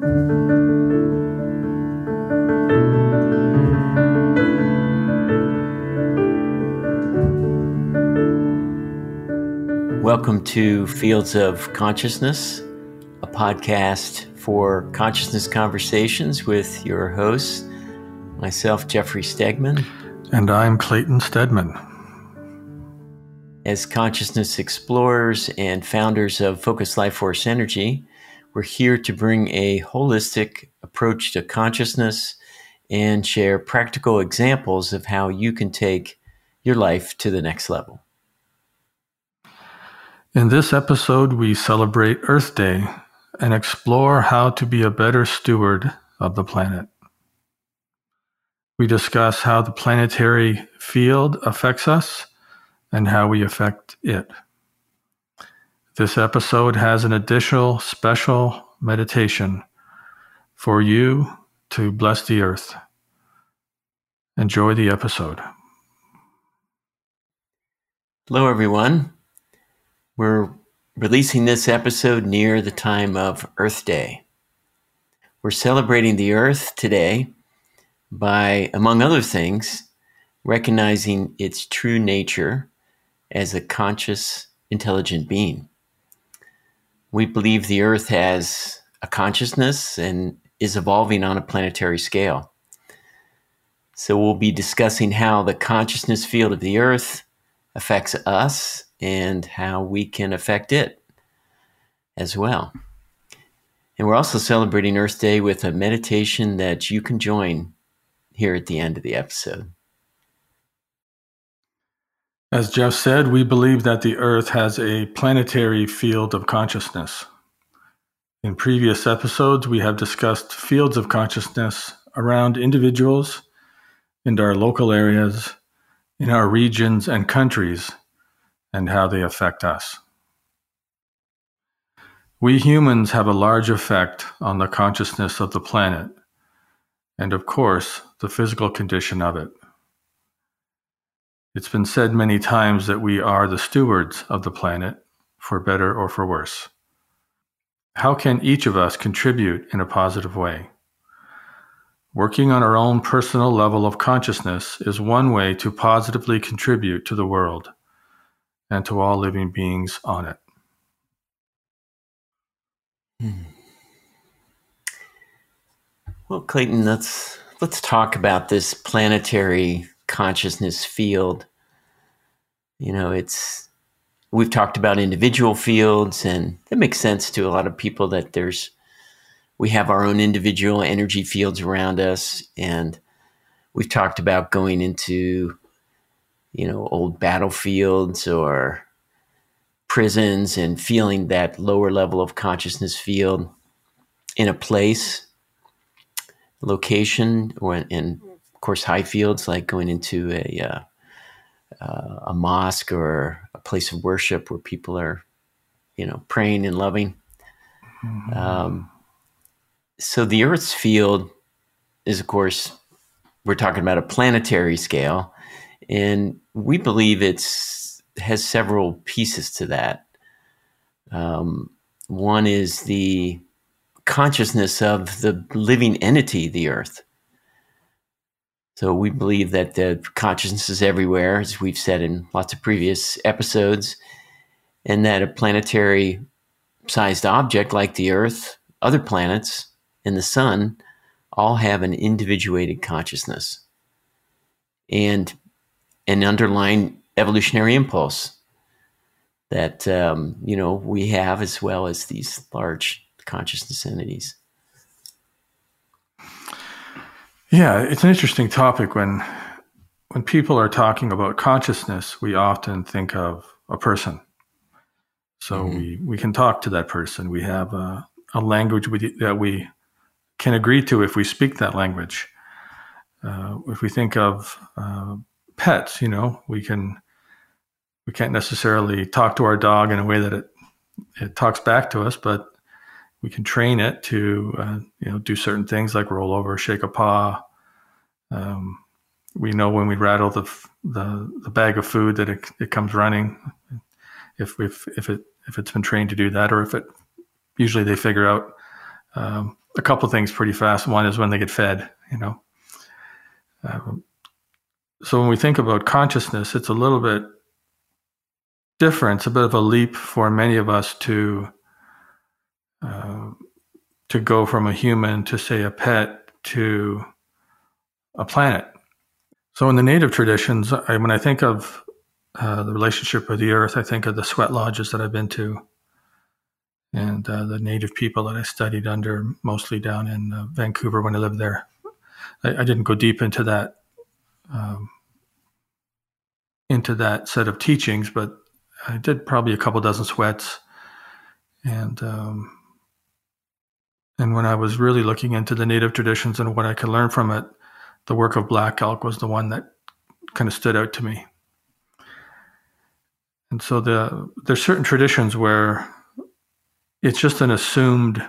Welcome to Fields of Consciousness, a podcast for consciousness conversations with your hosts, myself, Jeffrey Stegman. And I'm Clayton Stedman. As consciousness explorers and founders of Focus Life Force Energy, we're here to bring a holistic approach to consciousness and share practical examples of how you can take your life to the next level. In this episode, we celebrate Earth Day and explore how to be a better steward of the planet. We discuss how the planetary field affects us and how we affect it. This episode has an additional special meditation for you to bless the earth. Enjoy the episode. Hello, everyone. We're releasing this episode near the time of Earth Day. We're celebrating the Earth today by, among other things, recognizing its true nature as a conscious, intelligent being. We believe the Earth has a consciousness and is evolving on a planetary scale. So, we'll be discussing how the consciousness field of the Earth affects us and how we can affect it as well. And we're also celebrating Earth Day with a meditation that you can join here at the end of the episode. As Jeff said, we believe that the Earth has a planetary field of consciousness. In previous episodes, we have discussed fields of consciousness around individuals in our local areas, in our regions and countries, and how they affect us. We humans have a large effect on the consciousness of the planet, and of course, the physical condition of it. It's been said many times that we are the stewards of the planet, for better or for worse. How can each of us contribute in a positive way? Working on our own personal level of consciousness is one way to positively contribute to the world and to all living beings on it. Hmm. Well, Clayton, let's let's talk about this planetary consciousness field. You know, it's we've talked about individual fields, and it makes sense to a lot of people that there's we have our own individual energy fields around us, and we've talked about going into you know, old battlefields or prisons and feeling that lower level of consciousness field in a place, location, or in, of course, high fields like going into a, uh, uh, a mosque or a place of worship where people are, you know, praying and loving. Mm-hmm. Um, so the Earth's field is, of course, we're talking about a planetary scale and we believe it's has several pieces to that. Um, one is the consciousness of the living entity, the Earth. So we believe that the consciousness is everywhere, as we've said in lots of previous episodes, and that a planetary sized object like the Earth, other planets, and the Sun all have an individuated consciousness. And an underlying evolutionary impulse that um, you know we have as well as these large consciousness entities yeah it's an interesting topic. When when people are talking about consciousness we often think of a person. So mm-hmm. we we can talk to that person. We have a, a language we, that we can agree to if we speak that language. Uh, if we think of uh, pets, you know, we can we can't necessarily talk to our dog in a way that it it talks back to us, but we can train it to uh, you know do certain things like roll over, shake a paw. Um, we know when we rattle the, the the bag of food that it, it comes running. If if if it if it's been trained to do that, or if it usually they figure out um, a couple things pretty fast. One is when they get fed, you know. Um, so when we think about consciousness, it's a little bit different. It's a bit of a leap for many of us to uh, to go from a human to say a pet to a planet. So in the native traditions, I, when I think of uh, the relationship with the earth, I think of the sweat lodges that I've been to and uh, the native people that I studied under, mostly down in uh, Vancouver when I lived there. I, I, didn't go deep into that um, into that set of teachings, but I did probably a couple dozen sweats, and um, and when I was really looking into the native traditions and what I could learn from it, the work of Black Elk was the one that kind of stood out to me. And so the there's certain traditions where it's just an assumed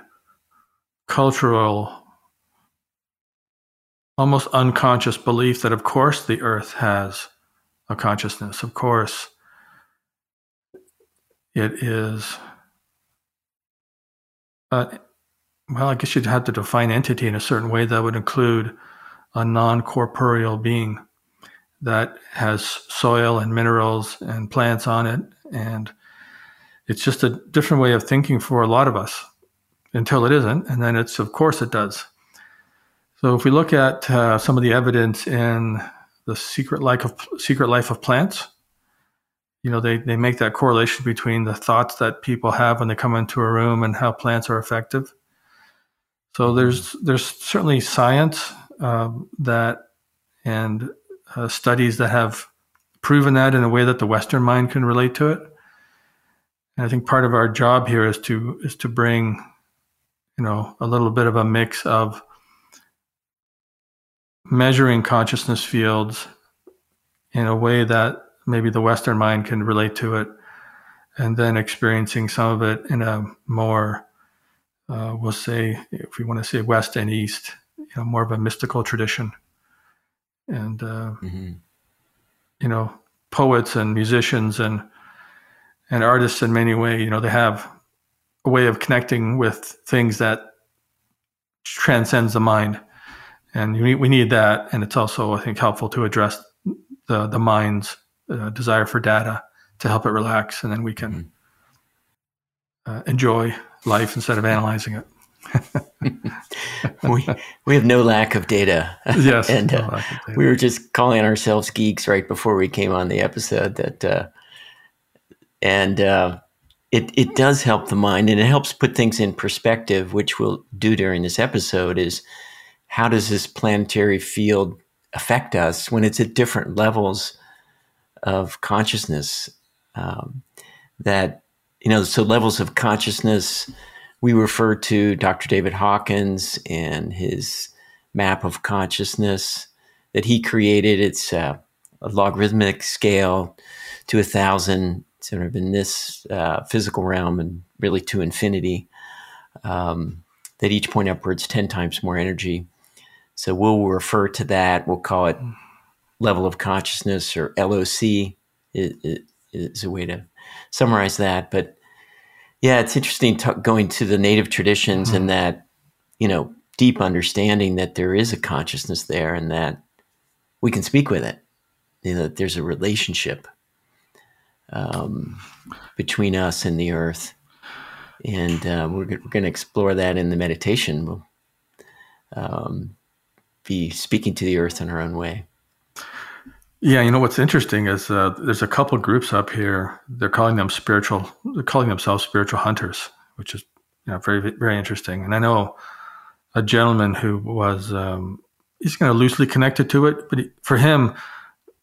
cultural almost unconscious belief that of course the earth has a consciousness of course it is uh, well i guess you'd have to define entity in a certain way that would include a non-corporeal being that has soil and minerals and plants on it and it's just a different way of thinking for a lot of us until it isn't. And then it's, of course, it does. So if we look at uh, some of the evidence in the secret life of secret life of plants, you know, they, they make that correlation between the thoughts that people have when they come into a room and how plants are effective. So there's there's certainly science uh, that and uh, studies that have proven that in a way that the Western mind can relate to it. And I think part of our job here is to is to bring, you know, a little bit of a mix of measuring consciousness fields in a way that maybe the Western mind can relate to it, and then experiencing some of it in a more, uh, we'll say, if we want to say West and East, you know, more of a mystical tradition, and uh, mm-hmm. you know, poets and musicians and and artists in many ways, you know, they have a way of connecting with things that transcends the mind. And we, we need that. And it's also, I think, helpful to address the, the mind's uh, desire for data to help it relax. And then we can uh, enjoy life instead of analyzing it. we we have no lack of data. Yes, and uh, data. we were just calling ourselves geeks right before we came on the episode. That uh, and uh, it it does help the mind, and it helps put things in perspective, which we'll do during this episode. Is how does this planetary field affect us when it's at different levels of consciousness? Um, that you know, so levels of consciousness. We refer to Dr. David Hawkins and his map of consciousness that he created. It's uh, a logarithmic scale to a thousand sort of in this uh, physical realm and really to infinity, um, that each point upwards 10 times more energy. So we'll refer to that. We'll call it level of consciousness or LOC is, is a way to summarize that. But yeah, it's interesting t- going to the native traditions mm-hmm. and that, you know, deep understanding that there is a consciousness there and that we can speak with it. You know, that there's a relationship um, between us and the earth. And uh, we're, we're going to explore that in the meditation. We'll um, be speaking to the earth in our own way. Yeah, you know what's interesting is uh, there's a couple groups up here. They're calling them spiritual. They're calling themselves spiritual hunters, which is you know very very interesting. And I know a gentleman who was um, he's kind of loosely connected to it, but he, for him,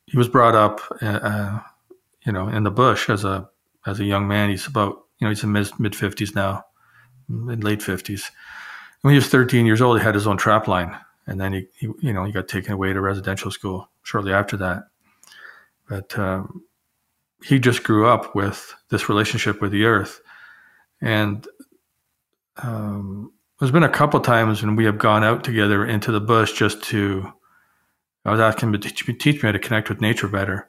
he was brought up uh, uh you know, in the bush as a as a young man. He's about you know he's in mid mid fifties now, mid late fifties. When he was 13 years old, he had his own trap line, and then he, he you know he got taken away to residential school shortly after that. But um, he just grew up with this relationship with the earth, and um, there's been a couple times when we have gone out together into the bush just to. I was asking him to teach me, teach me how to connect with nature better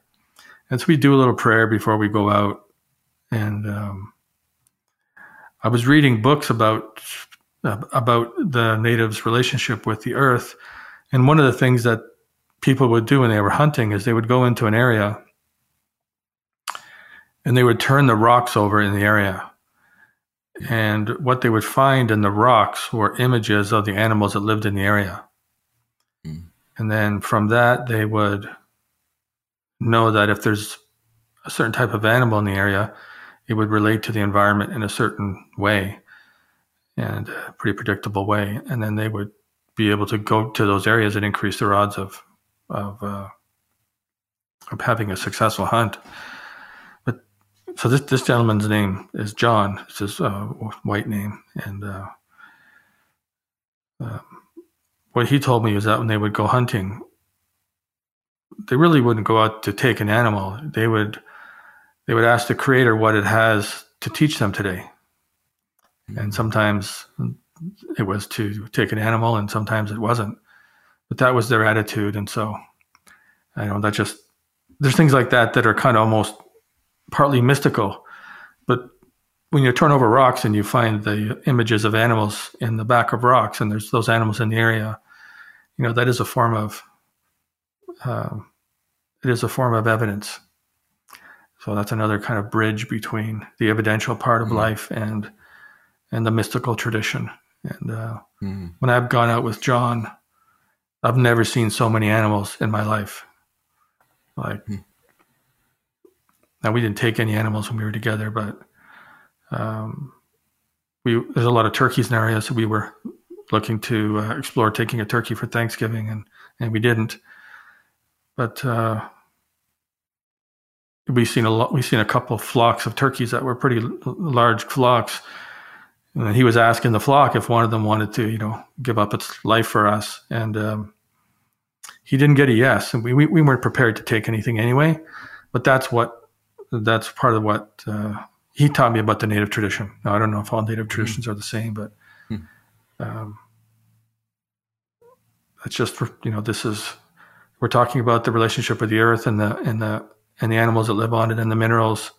and so we do a little prayer before we go out. And um, I was reading books about about the natives' relationship with the earth. And one of the things that people would do when they were hunting is they would go into an area and they would turn the rocks over in the area. And what they would find in the rocks were images of the animals that lived in the area. Mm. And then from that, they would know that if there's a certain type of animal in the area, it would relate to the environment in a certain way and a pretty predictable way. And then they would be able to go to those areas and increase their odds of of, uh, of having a successful hunt. But so this this gentleman's name is John. It's his uh, white name, and uh, um, what he told me is that when they would go hunting, they really wouldn't go out to take an animal. They would they would ask the creator what it has to teach them today. And sometimes it was to take an animal and sometimes it wasn't. But that was their attitude. And so I know that just there's things like that that are kind of almost partly mystical. But when you turn over rocks and you find the images of animals in the back of rocks and there's those animals in the area, you know, that is a form of uh, it is a form of evidence so that's another kind of bridge between the evidential part of mm life and and the mystical tradition. And uh, mm when I've gone out with John, I've never seen so many animals in my life. Like mm now, we didn't take any animals when we were together, but um, we there's a lot of turkeys in the area, so we were looking to uh, explore taking a turkey for Thanksgiving, and and we didn't. But uh, we've seen a lot. We've seen a couple of flocks of turkeys that were pretty large flocks. And he was asking the flock if one of them wanted to, you know, give up its life for us, and um, he didn't get a yes. And we, we, we weren't prepared to take anything anyway. But that's what that's part of what uh, he taught me about the native tradition. Now I don't know if all native traditions mm-hmm. are the same, but mm-hmm. um, it's just for you know this is we're talking about the relationship with the earth and the and the and the animals that live on it and the minerals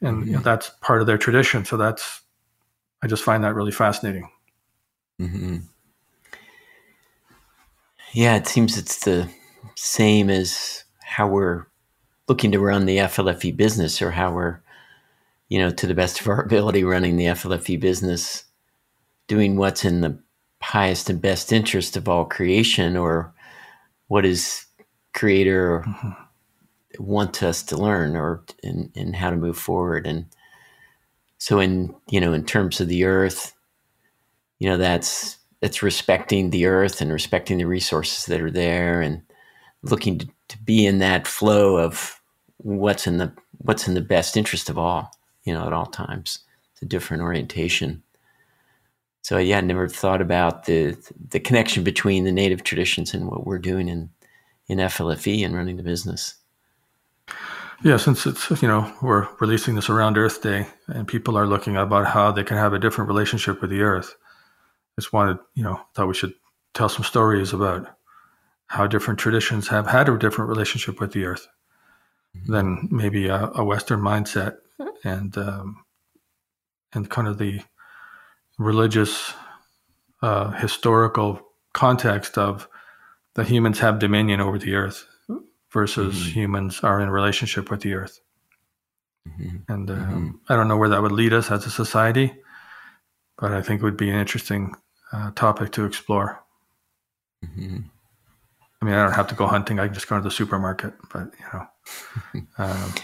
and mm-hmm. you know, that's part of their tradition so that's i just find that really fascinating mm-hmm. yeah it seems it's the same as how we're looking to run the flfe business or how we're you know to the best of our ability running the flfe business doing what's in the highest and best interest of all creation or what is creator mm-hmm want us to learn or in, in how to move forward. And so in, you know, in terms of the earth, you know, that's, that's respecting the earth and respecting the resources that are there and looking to, to be in that flow of what's in the, what's in the best interest of all, you know, at all times. It's a different orientation. So yeah, I never thought about the the connection between the native traditions and what we're doing in in FLFE and running the business. Yeah, since it's you know we're releasing this around Earth Day, and people are looking about how they can have a different relationship with the Earth. I just wanted you know thought we should tell some stories about how different traditions have had a different relationship with the Earth mm-hmm. than maybe a, a, Western mindset and um, and kind of the religious uh, historical context of the humans have dominion over the Earth versus mm-hmm. humans are in relationship with the earth. Mm-hmm. And um, mm-hmm. I don't know where that would lead us as a society, but I think it would be an interesting uh, topic to explore. Mm-hmm. I mean, I don't have to go hunting. I can just go to the supermarket, but you know, um,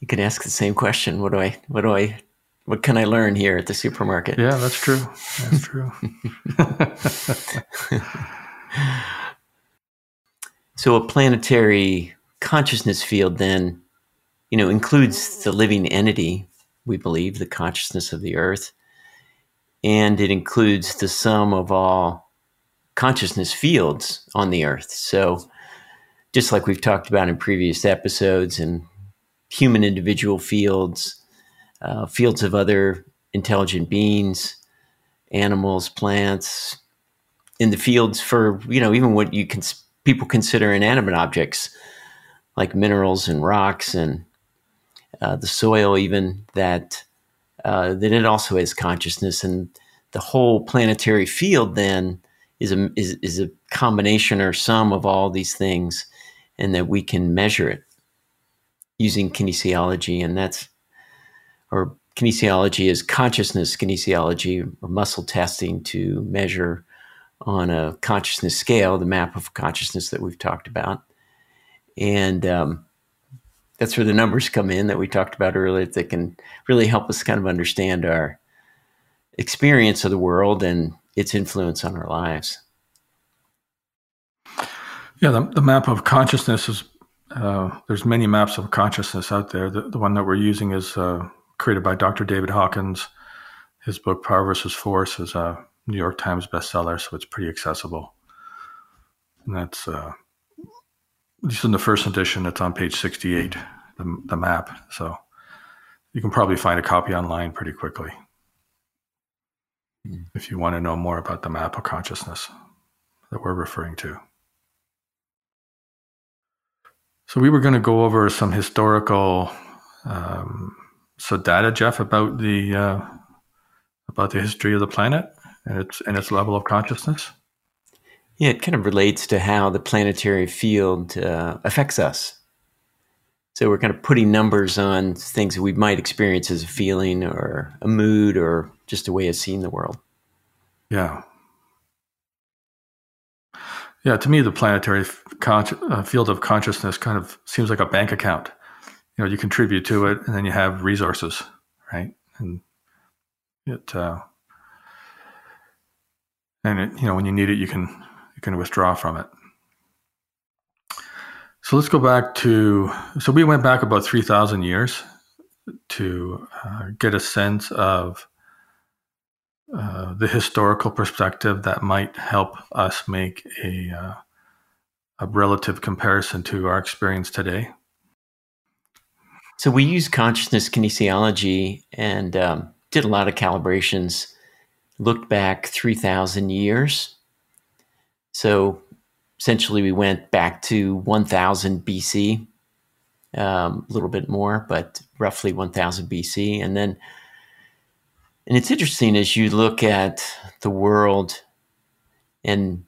you can ask the same question. What do I? What do I? What can I learn here at the supermarket? Yeah, that's true. That's true. So a planetary consciousness field then, you know, includes the living entity, we believe, the consciousness of the earth, and it includes the sum of all consciousness fields on the earth. So just like we've talked about in previous episodes and human individual fields, uh, fields of other intelligent beings, animals, plants, in the fields for, you know, even what you can people consider inanimate objects like minerals and rocks and uh, the soil, even that uh, that it also has consciousness, and the whole planetary field then is a is, is a combination or sum of all these things, and that we can measure it using kinesiology, and that's or kinesiology is consciousness kinesiology or muscle testing to measure on a consciousness scale the map of consciousness that we've talked about, and um, that's where the numbers come in that we talked about earlier that can really help us kind of understand our experience of the world and its influence on our lives. Yeah, the, the map of consciousness is uh, there's many maps of consciousness out there. The, the one that we're using is uh, created by Dr. David Hawkins. His book Power versus Force is a New York Times bestseller, so it's pretty accessible. And that's uh, at least in the first edition. It's on page 68, the, the map. So you can probably find a copy online pretty quickly mm. if you want to know more about the map of consciousness that we're referring to. So we were going to go over some historical um, so data, Jeff, about the uh, about the history of the planet and its and its level of consciousness. Yeah, it kind of relates to how the planetary field uh, affects us. So we're kind of putting numbers on things that we might experience as a feeling or a mood or just a way of seeing the world. Yeah. Yeah, to me, the planetary con- uh, field of consciousness kind of seems like a bank account. You know, you contribute to it, and then you have resources, right? And it, uh, and it, you know, when you need it, you can you can withdraw from it. So let's go back to, so we went back about 3,000 years to uh, get a sense of uh, the historical perspective that might help us make a, uh, a relative comparison to our experience today. So we use consciousness kinesiology and um, did a lot of calibrations, looked back 3,000 years so essentially, we went back to 1000 BC, um, a little bit more, but roughly 1000 BC. And then, and it's interesting as you look at the world, and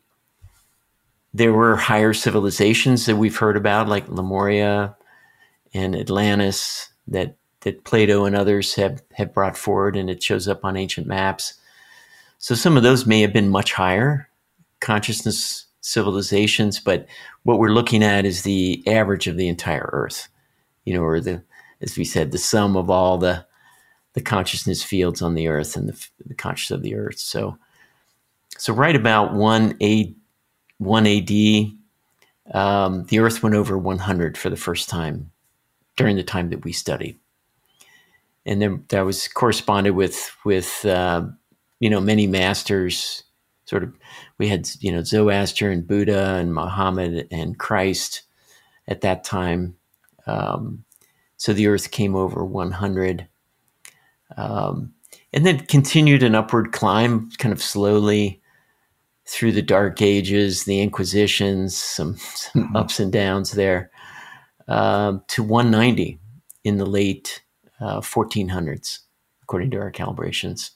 there were higher civilizations that we've heard about, like Lemuria and Atlantis, that that Plato and others have have brought forward, and it shows up on ancient maps. So some of those may have been much higher, consciousness civilizations, but what we're looking at is the average of the entire Earth, you know, or the, as we said, the sum of all the the consciousness fields on the Earth and the, the consciousness of the Earth. So, so right about one a one AD, um, the Earth went over 100 for the first time during the time that we studied, and then that was corresponded with with uh, you know many masters sort of we had you know Zoroaster and Buddha and Muhammad and Christ at that time. Um, so the Earth came over 100, um, and then continued an upward climb, kind of slowly through the Dark Ages, the Inquisitions, some, some mm-hmm. ups and downs there, uh, to 190 in the late uh, 1400s, according to our calibrations.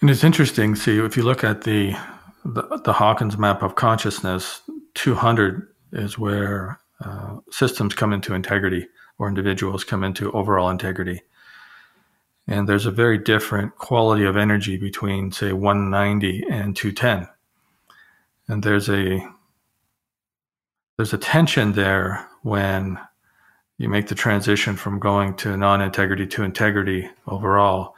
And it's interesting. See, if you look at the, the, the Hawkins map of consciousness, 200 is where uh, systems come into integrity or individuals come into overall integrity. And there's a very different quality of energy between, say, 190 and 210. And there's a there's a tension there when you make the transition from going to non-integrity to integrity overall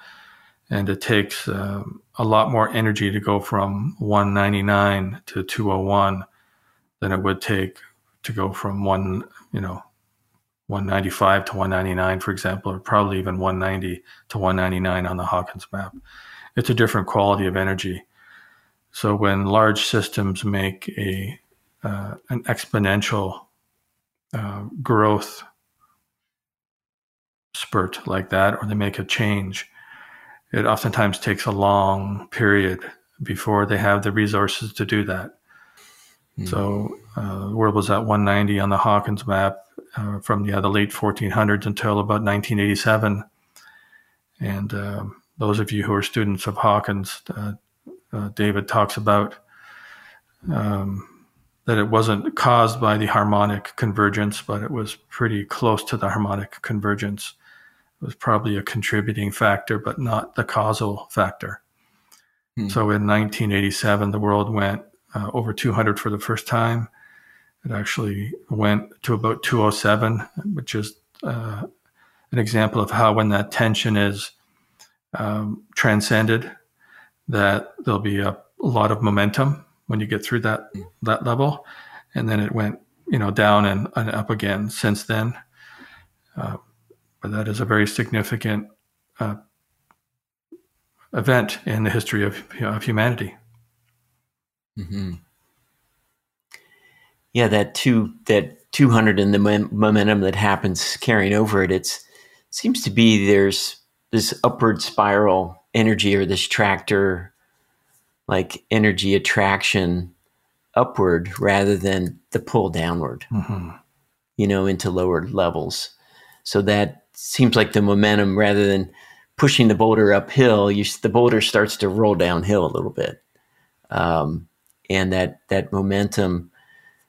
and it takes um, a lot more energy to go from 199 to 201 than it would take to go from one you know 195 to 199 for example or probably even 190 to 199 on the hawkins map. It's a different quality of energy. So when large systems make a uh, an exponential uh, growth spurt like that or they make a change it oftentimes takes a long period before they have the resources to do that. Mm. So uh, the world was at 190 on the Hawkins map uh, from yeah, the late 1400s until about 1987. And um, those of you who are students of Hawkins, uh, uh, David talks about um, that it wasn't caused by the harmonic convergence, but it was pretty close to the harmonic convergence. Was probably a contributing factor, but not the causal factor. Hmm. So in 1987, the world went uh, over 200 for the first time. It actually went to about 207, which is uh, an example of how when that tension is um, transcended, that there'll be a, a, lot of momentum when you get through that that level, and then it went you know down and, and up again since then. Uh, but that is a very significant uh, event in the history of, of humanity. Mm-hmm. Yeah, that two that two hundred and the momentum that happens carrying over it. It's seems to be there's this upward spiral energy or this tractor like energy attraction upward rather than the pull downward mm-hmm. you know into lower levels so that seems like the momentum rather than pushing the boulder uphill you the boulder starts to roll downhill a little bit. Um, and that that momentum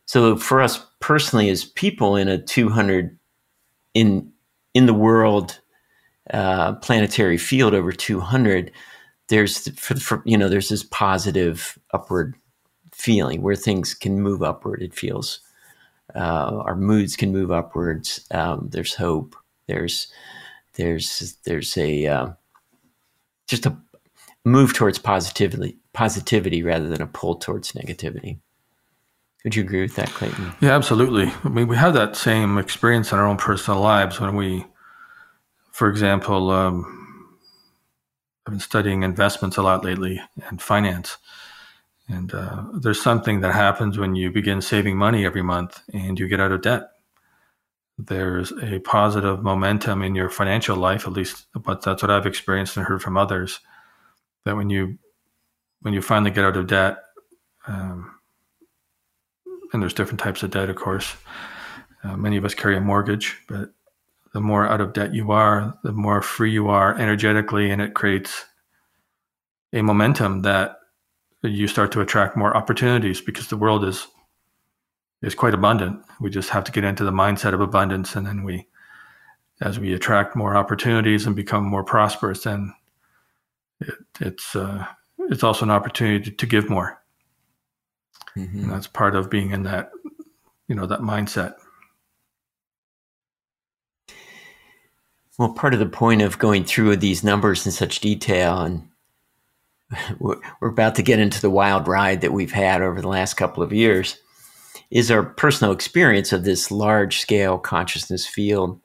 so for us personally as people in a 200 in in the world uh, planetary field over 200 there's for, for, you know there's this positive upward feeling where things can move upward it feels uh, our moods can move upwards um, there's hope there's there's there's a uh, just a move towards positivity positivity rather than a pull towards negativity would you agree with that, Clayton? Yeah, absolutely. I mean, we have that same experience in our own personal lives when we, for example, um, I've been studying investments a lot lately and finance. And uh, there's something that happens when you begin saving money every month and you get out of debt. There's a positive momentum in your financial life, at least, but that's what I've experienced and heard from others. That when you when you finally get out of debt, um, and there's different types of debt, of course. Uh, many of us carry a mortgage, but the more out of debt you are, the more free you are energetically, and it creates a momentum that you start to attract more opportunities because the world is is quite abundant. We just have to get into the mindset of abundance, and then we, as we attract more opportunities and become more prosperous, then it, it's uh, it's also an opportunity to, to give more. Mm-hmm. And that's part of being in that, you know, that mindset. Well, part of the point of going through these numbers in such detail, and we're, we're about to get into the wild ride that we've had over the last couple of years, is our personal experience of this large scale consciousness field.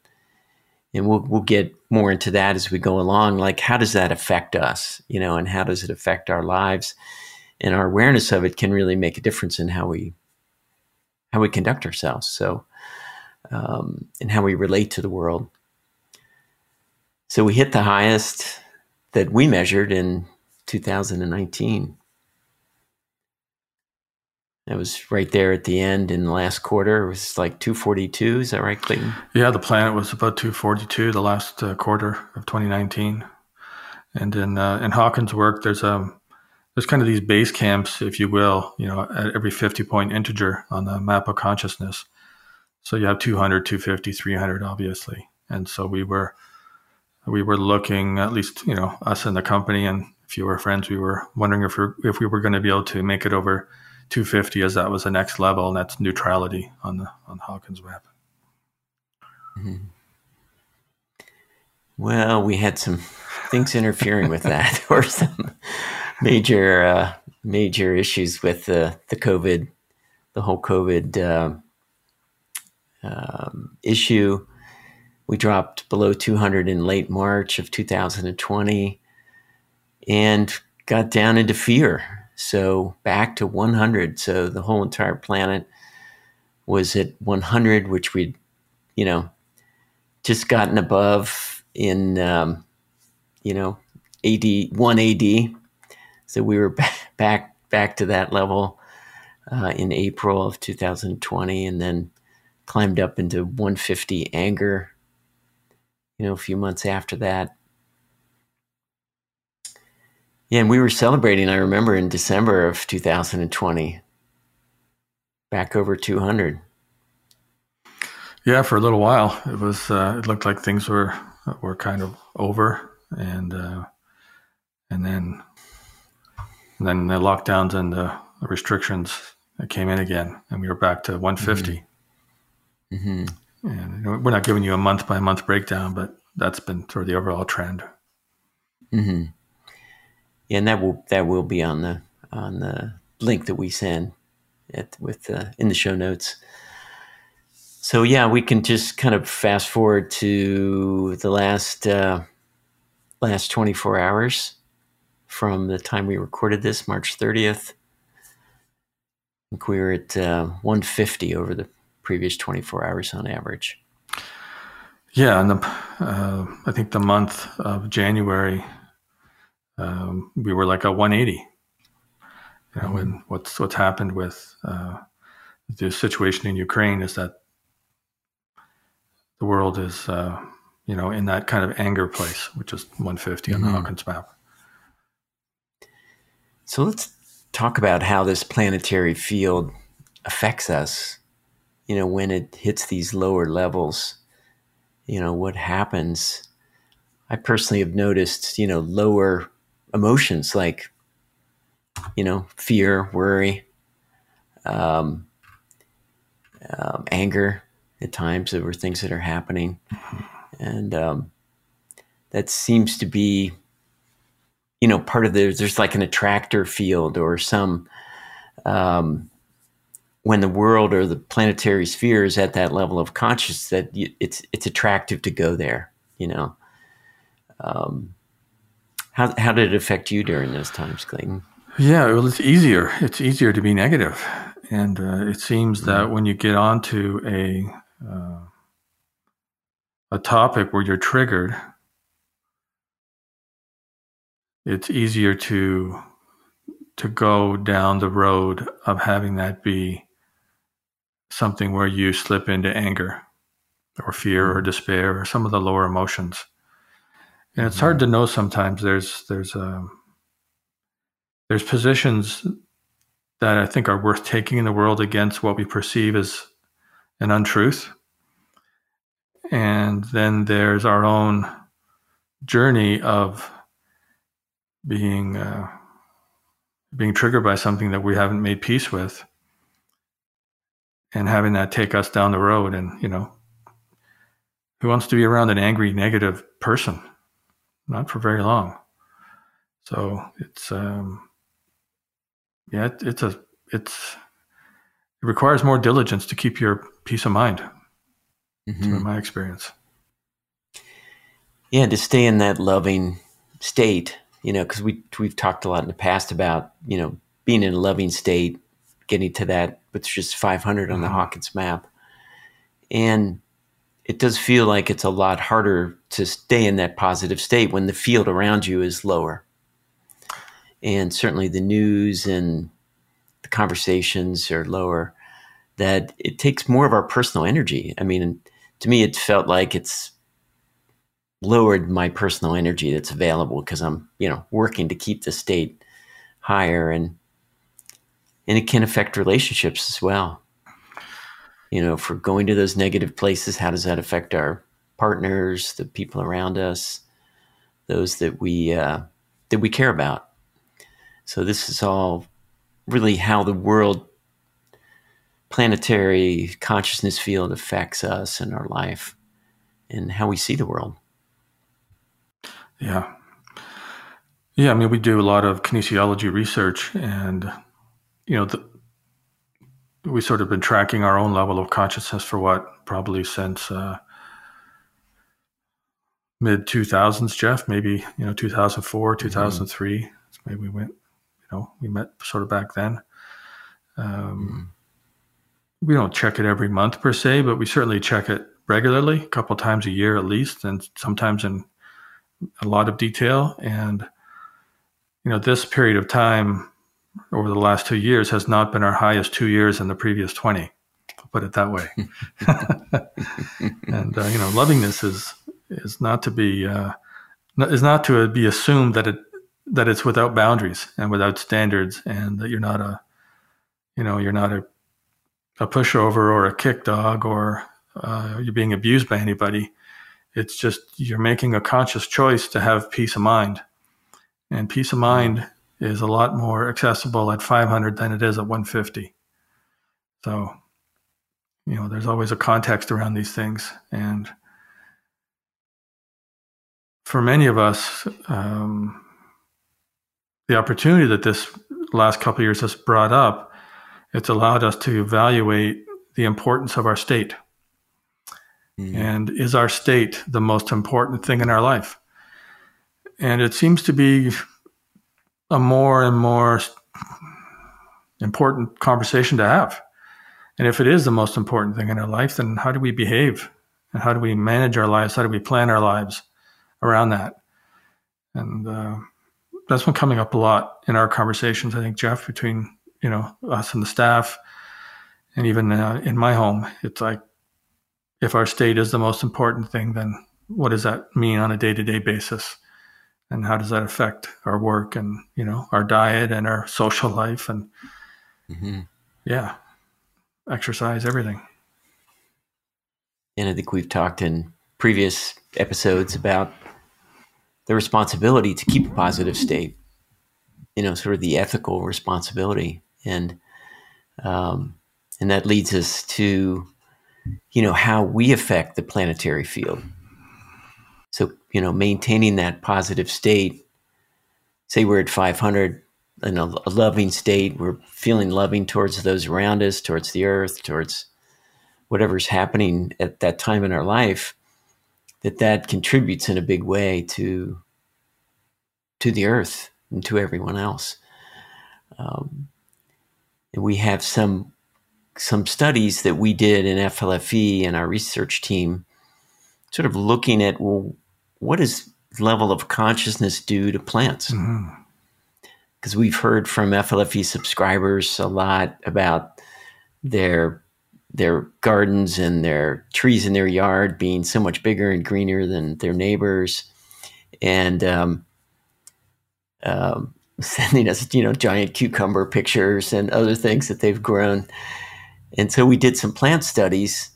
And we'll, we'll get more into that as we go along. Like, how does that affect us, you know, and how does it affect our lives? and our awareness of it can really make a difference in how we how we conduct ourselves so um, and how we relate to the world so we hit the highest that we measured in 2019 that was right there at the end in the last quarter. It was like 242. Is that right, Clayton? Yeah, the planet was about 242 the last uh, quarter of 2019. And in uh, in Hawkins' work, there's a there's kind of these base camps, if you will, you know, at every 50 point integer on the map of consciousness. So you have 200, 250, 300, obviously. And so we were, we were looking at least, you know, us in the company and a few of our friends, we were wondering if we if we were going to be able to make it over 250 as that was the next level. And that's neutrality on the, on Hawkins map. Mm-hmm. Well, we had some things interfering with that or some major uh, major issues with the the COVID, the whole COVID uh, um, issue. We dropped below 200 in late March of 2020, and got down into fear. So back to 100. So the whole entire planet was at 100, which we'd, you know, just gotten above in, um, you know, AD one AD so we were back back to that level uh, in April of 2020, and then climbed up into 150 anger. You know, a few months after that, Yeah, and we were celebrating, I remember in December of 2020, back over 200. Yeah, for a little while, it was. Uh, it looked like things were were kind of over, and uh, and then and then the lockdowns and the restrictions came in again, and we were back to 150. Mm-hmm. mm-hmm. And you know, we're not giving you a month by month breakdown, but that's been sort of the overall trend. Mm-hmm. And that will that will be on the on the link that we send at, with uh, in the show notes. So yeah, we can just kind of fast forward to the last uh, last 24 hours from the time we recorded this, March 30th. I think we were at uh, 150 over the previous 24 hours on average. Yeah, and the, uh, I think the month of January, um, we were like a 180. You know, and what's what's happened with uh, the situation in Ukraine is that the world is, uh, you know, in that kind of anger place, which is 150 mm-hmm. on the mm-hmm. Hawkins map. So let's talk about how this planetary field affects us. You know, when it hits these lower levels, you know, what happens? I personally have noticed, you know, lower emotions like, you know, fear, worry, um, um, anger, at times over things that are happening. And um, that seems to be, you know, part of the, there's like an attractor field or some, um, when the world or the planetary sphere is at that level of consciousness, that it's it's attractive to go there. You know, um, how how did it affect you during those times, Clayton? Yeah, well, it's easier. It's easier to be negative, and uh, it seems that mm-hmm. when you get onto a uh, a topic where you're triggered, it's easier to to go down the road of having that be something where you slip into anger or fear or despair or some of the lower emotions. And it's hard to know sometimes there's there's um, there's positions that I think are worth taking in the world against what we perceive as an untruth. And then there's our own journey of being uh, being triggered by something that we haven't made peace with, and having that take us down the road. And you know, who wants to be around an angry, negative person? Not for very long. So it's um, yeah, it, it's a it's it requires more diligence to keep your peace of mind. Mm-hmm. my experience. Yeah, to stay in that loving state, you know, because we we've talked a lot in the past about you know being in a loving state, getting to that, but it's just 500 on mm-hmm. the Hawkins map, and it does feel like it's a lot harder to stay in that positive state when the field around you is lower, and certainly the news and the conversations are lower. That it takes more of our personal energy. I mean, to me, it felt like it's lowered my personal energy that's available because I'm, you know, working to keep the state higher and and it can affect relationships as well. You know, for going to those negative places, how does that affect our partners, the people around us, those that we uh, that we care about? So this is all really how the world planetary consciousness field affects us and our life and how we see the world. Yeah. Yeah, I mean, we do a lot of kinesiology research, and you know, the, we sort of been tracking our own level of consciousness for what probably since uh, mid two thousands, Jeff. Maybe you know, two thousand four, two thousand three. Mm-hmm. Maybe we went. You know, we met sort of back then. Um, mm-hmm we don't check it every month per se, but we certainly check it regularly, a couple times a year at least, and sometimes in a lot of detail. And you know, this period of time over the last two years has not been our highest two years in the previous twenty. I'll put it that way. and uh, you know, loving this is is not to be uh, is not to be assumed that it that it's without boundaries and without standards, and that you're not a, you know, you're not a, a pushover or a kick dog or uh, you're being abused by anybody. It's just you're making a conscious choice to have peace of mind, and peace of mind is a lot more accessible at 500 than it is at 150. So, you know, there's always a context around these things, and for many of us, um, the opportunity that this last couple of years has brought up, it's allowed us to evaluate the importance of our state. Mm. And is our state the most important thing in our life? And it seems to be a more and more important conversation to have. And if it is the most important thing in our life, then how do we behave? And how do we manage our lives? How do we plan our lives around that? And uh, that's been coming up a lot in our conversations. I think Jeff, between you know us and the staff, and even uh, in my home, it's like if our state is the most important thing, then what does that mean on a day to day basis? And how does that affect our work and you know our diet and our social life and mm-hmm. yeah, exercise, everything. And I think we've talked in previous episodes about the responsibility to keep a positive state, you know, sort of the ethical responsibility. And, um, and that leads us to, you know, how we affect the planetary field. So, you know, maintaining that positive state, say we're at 500 in a, a loving state, we're feeling loving towards those around us, towards the earth, towards whatever's happening at that time in our life that that contributes in a big way to to the earth and to everyone else. Um, and we have some some studies that we did in FLFE and our research team, sort of looking at well, what does level of consciousness do to plants? Because mm-hmm. we've heard from FLFE subscribers a lot about their their gardens and their trees in their yard being so much bigger and greener than their neighbors, and um, um, sending us you know giant cucumber pictures and other things that they've grown, and so we did some plant studies,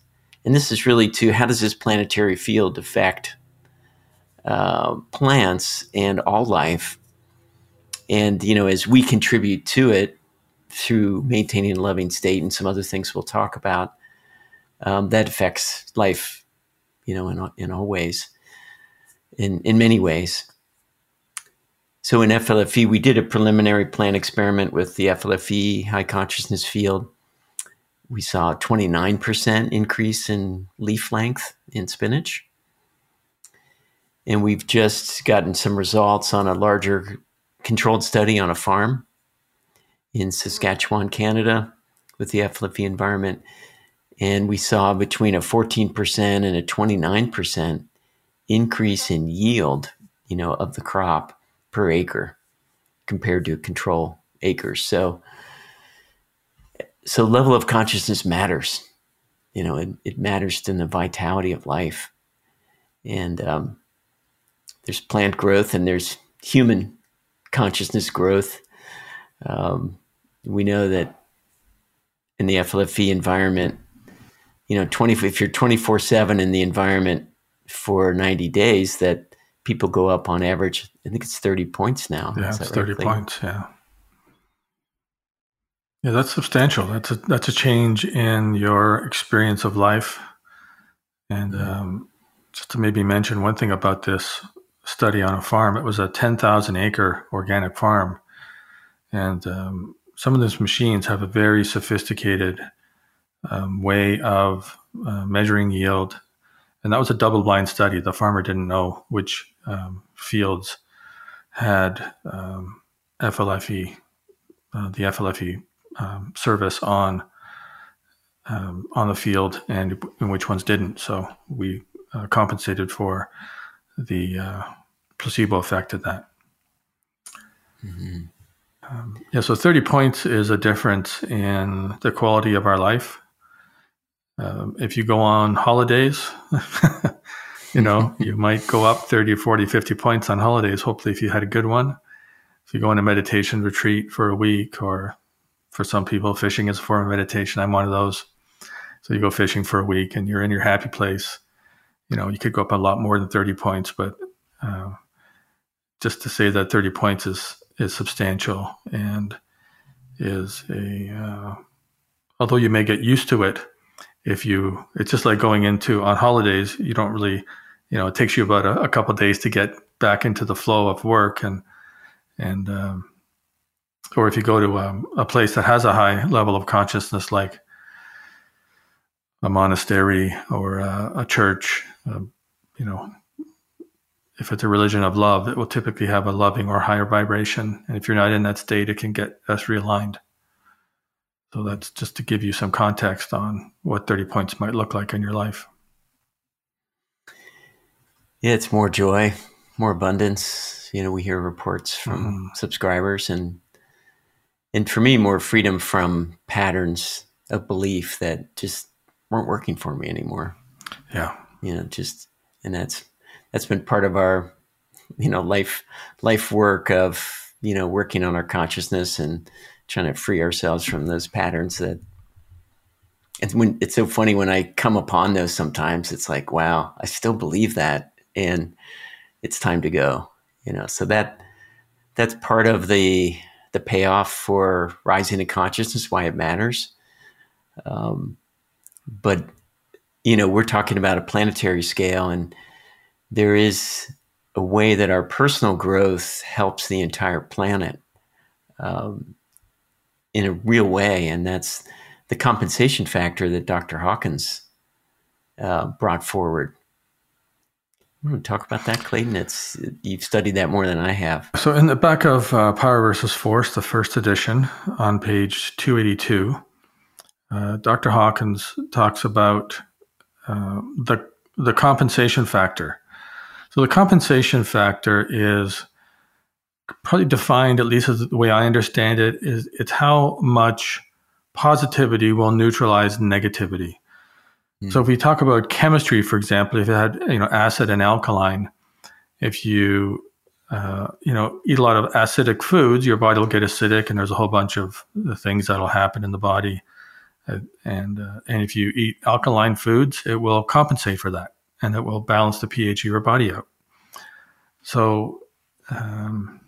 and this is really to how does this planetary field affect uh, plants and all life, and you know as we contribute to it through maintaining a loving state and some other things we'll talk about um, that affects life, you know, in, in all ways, in, in many ways. So in FLFE, we did a preliminary plant experiment with the FLFE high consciousness field. We saw a 29% increase in leaf length in spinach. And we've just gotten some results on a larger controlled study on a farm in Saskatchewan, Canada, with the FLFE environment. And we saw between a 14% and a 29% increase in yield, you know, of the crop per acre compared to control acres. So, so level of consciousness matters. You know, it, it matters in the vitality of life. And um, there's plant growth and there's human consciousness growth. Um, we know that in the FLFE environment, you know, 20, if you're 24 seven in the environment for 90 days, that people go up on average. I think it's 30 points now. Yeah, it's 30 right, points. Yeah. Yeah, that's substantial. That's a, that's a change in your experience of life. And um, just to maybe mention one thing about this study on a farm, it was a 10,000 acre organic farm. And um, some of those machines have a very sophisticated um, way of uh, measuring yield. And that was a double blind study. The farmer didn't know which um, fields had um, FLFE, uh, the FLFE um, service on um, on the field, and, and, which ones didn't. So we uh, compensated for the uh, placebo effect of that. Mm-hmm. Um, yeah, so 30 points is a difference in the quality of our life um, if you go on holidays, you know, you might go up 30, 40, 50 points on holidays, hopefully, if you had a good one. if you go on a meditation retreat for a week, or for some people, fishing is a form of meditation. I'm one of those. So you go fishing for a week and you're in your happy place. You know, you could go up a lot more than 30 points, but uh, just to say that 30 points is is substantial and is a uh, although you may get used to it if you it's just like going into on holidays you don't really you know it takes you about a, a couple days to get back into the flow of work and and um, or if you go to a, um, a, place that has a high level of consciousness like a monastery or a, a church um, you know if it's a religion of love, it will typically have a loving or higher vibration. And if you're not in that state, it can get us realigned. So that's just to give you some context on what 30 points might look like in your life. Yeah, it's more joy, more abundance. You know, we hear reports from mm-hmm. subscribers and and for me more freedom from patterns of belief that just weren't working for me anymore. Yeah. You know, just and that's that's been part of our you know life life work of you know working on our consciousness and trying to free ourselves from those patterns that and when it's so funny when I come upon those sometimes it's like wow I still believe that and it's time to go you know? So that that's part of the the payoff for rising to consciousness why it matters. Um, but you know we're talking about a planetary scale and there is a way that our personal growth helps the entire planet um, in a real way, and that's the compensation factor that Dr. Hawkins uh, brought forward. I'm going to talk about that, Clayton. It's you've studied that more than I have. So, in the back of uh, Power versus Force, the first edition, on page 282, uh, Dr. Hawkins talks about uh, the the compensation factor so the compensation factor is probably defined, at least as the way I understand it, is it's how much positivity will neutralize negativity. Mm. So if we talk about chemistry, for example, if you had you know acid and alkaline, if you uh, you know eat a lot of acidic foods, your body will get acidic, and there's a whole bunch of the things that'll happen in the body. Uh, and uh, and if you eat alkaline foods, it will compensate for that and it will balance the pH of your body out. So, um,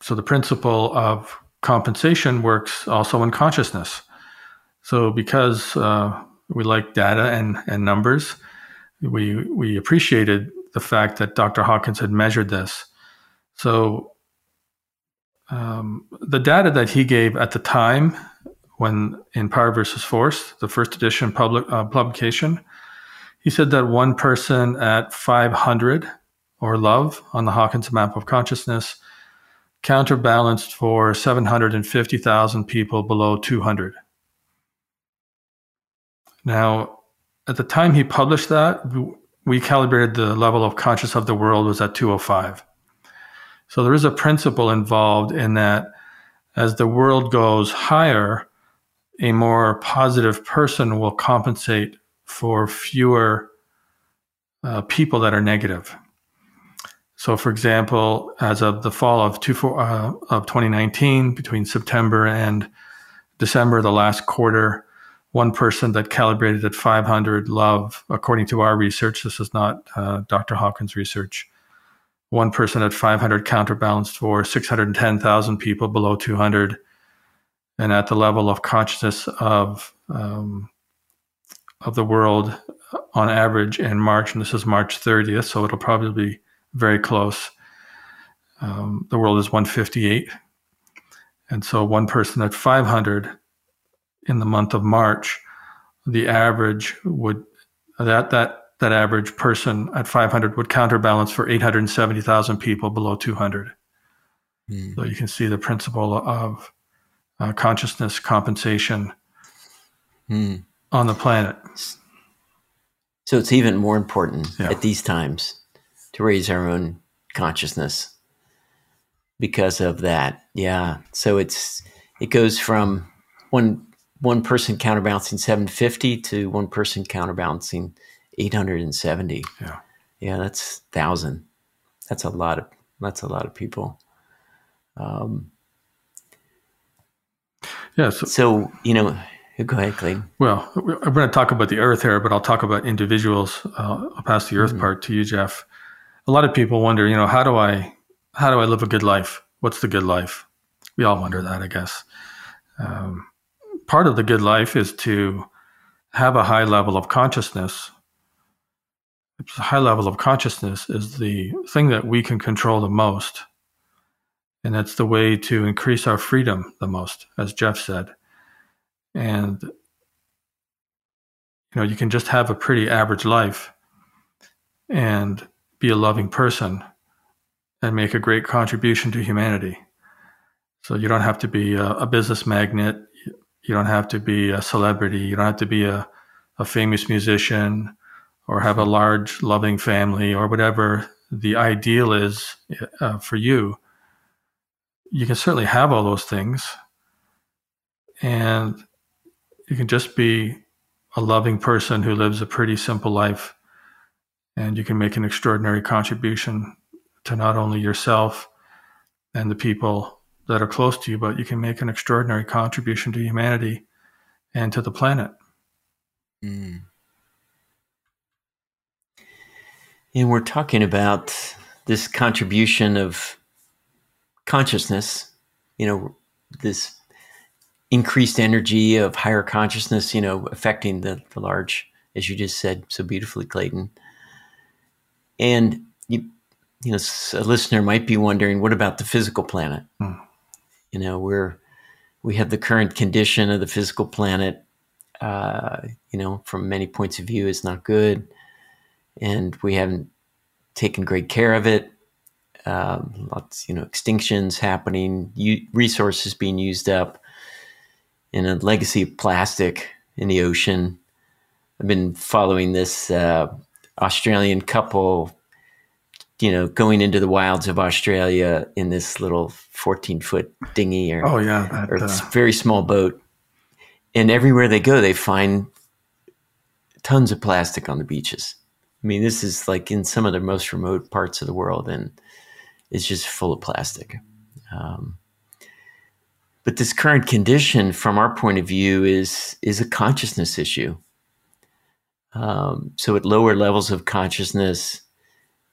so the principle of compensation works also in consciousness. So, because uh, we like data and, and numbers, we we appreciated the fact that Dr. Hawkins had measured this. So, um, the data that he gave at the time, when in Power versus Force, the first edition public uh, publication, he said that one person at 500 or love on the Hawkins map of consciousness counterbalanced for 750,000 people below 200. Now, at the time he published that, we calibrated the level of conscious of the world was at 205. So there is a principle involved in that as the world goes higher, a more positive person will compensate for fewer uh, people that are negative. So, for example, as of the fall of, two, uh, of 2019, between September and December, the last quarter, one person that calibrated at 500 love, according to our research, this is not uh, Dr. Hawkins' research, one person at 500 counterbalanced for 610,000 people below 200. And at the level of consciousness of um, of the world on average in March, and this is March 30th, so it'll probably be very close. Um, the world is 158. And so one person at 500 in the month of March, the average would, that, that, that average person at 500 would counterbalance for 870,000 people below 200. Mm. So you can see the principle of uh, consciousness compensation. Mm on the planet. So it's even more important yeah. at these times to raise our own consciousness because of that. Yeah. So it's it goes from one one person counterbalancing 750 to one person counterbalancing 870. Yeah. Yeah, that's 1000. That's a lot of that's a lot of people. Um, yeah. So, so, you know, go ahead, Clayton. Well, I'm going to talk about the earth here, but I'll talk about individuals. Uh, I'll pass the earth mm-hmm. part to you, Jeff. A lot of people wonder, you know, how do I, how do I live a good life? What's the good life? We all wonder that, I guess. Um, part of the good life is to have a high level of consciousness. A high level of consciousness is the thing that we can control the most. And that's the way to increase our freedom the most, as Jeff said. And, you know, you can just have a pretty average life and be a loving person and make a great contribution to humanity. So you don't have to be a, a business magnate. You don't have to be a celebrity. You don't have to be a, a famous musician or have a large loving family or whatever the ideal is uh, for you. You can certainly have all those things. And you can just be a loving person who lives a pretty simple life. And you can make an extraordinary contribution to not only yourself and the people that are close to you, but you can make an extraordinary contribution to humanity and to the planet. Mm. And we're talking about this contribution of consciousness, you know, this increased energy of higher consciousness, you know, affecting the, the large, as you just said so beautifully, Clayton. And you, you know, a listener might be wondering, what about the physical planet? Mm. You know, we're we have the current condition of the physical planet. Uh, you know, from many points of view, is not good, and we haven't taken great care of it. Um, lots, you know, extinctions happening, u- resources being used up, and a legacy of plastic in the ocean. I've been following this uh, Australian couple you know, going into the wilds of Australia in this little 14 foot dinghy or, oh, yeah, that, or uh, very small boat. And everywhere they go, they find tons of plastic on the beaches. I mean, this is like in some of the most remote parts of the world, and it's just full of plastic. Um, but this current condition, from our point of view, is is a consciousness issue. Um, so, at lower levels of consciousness,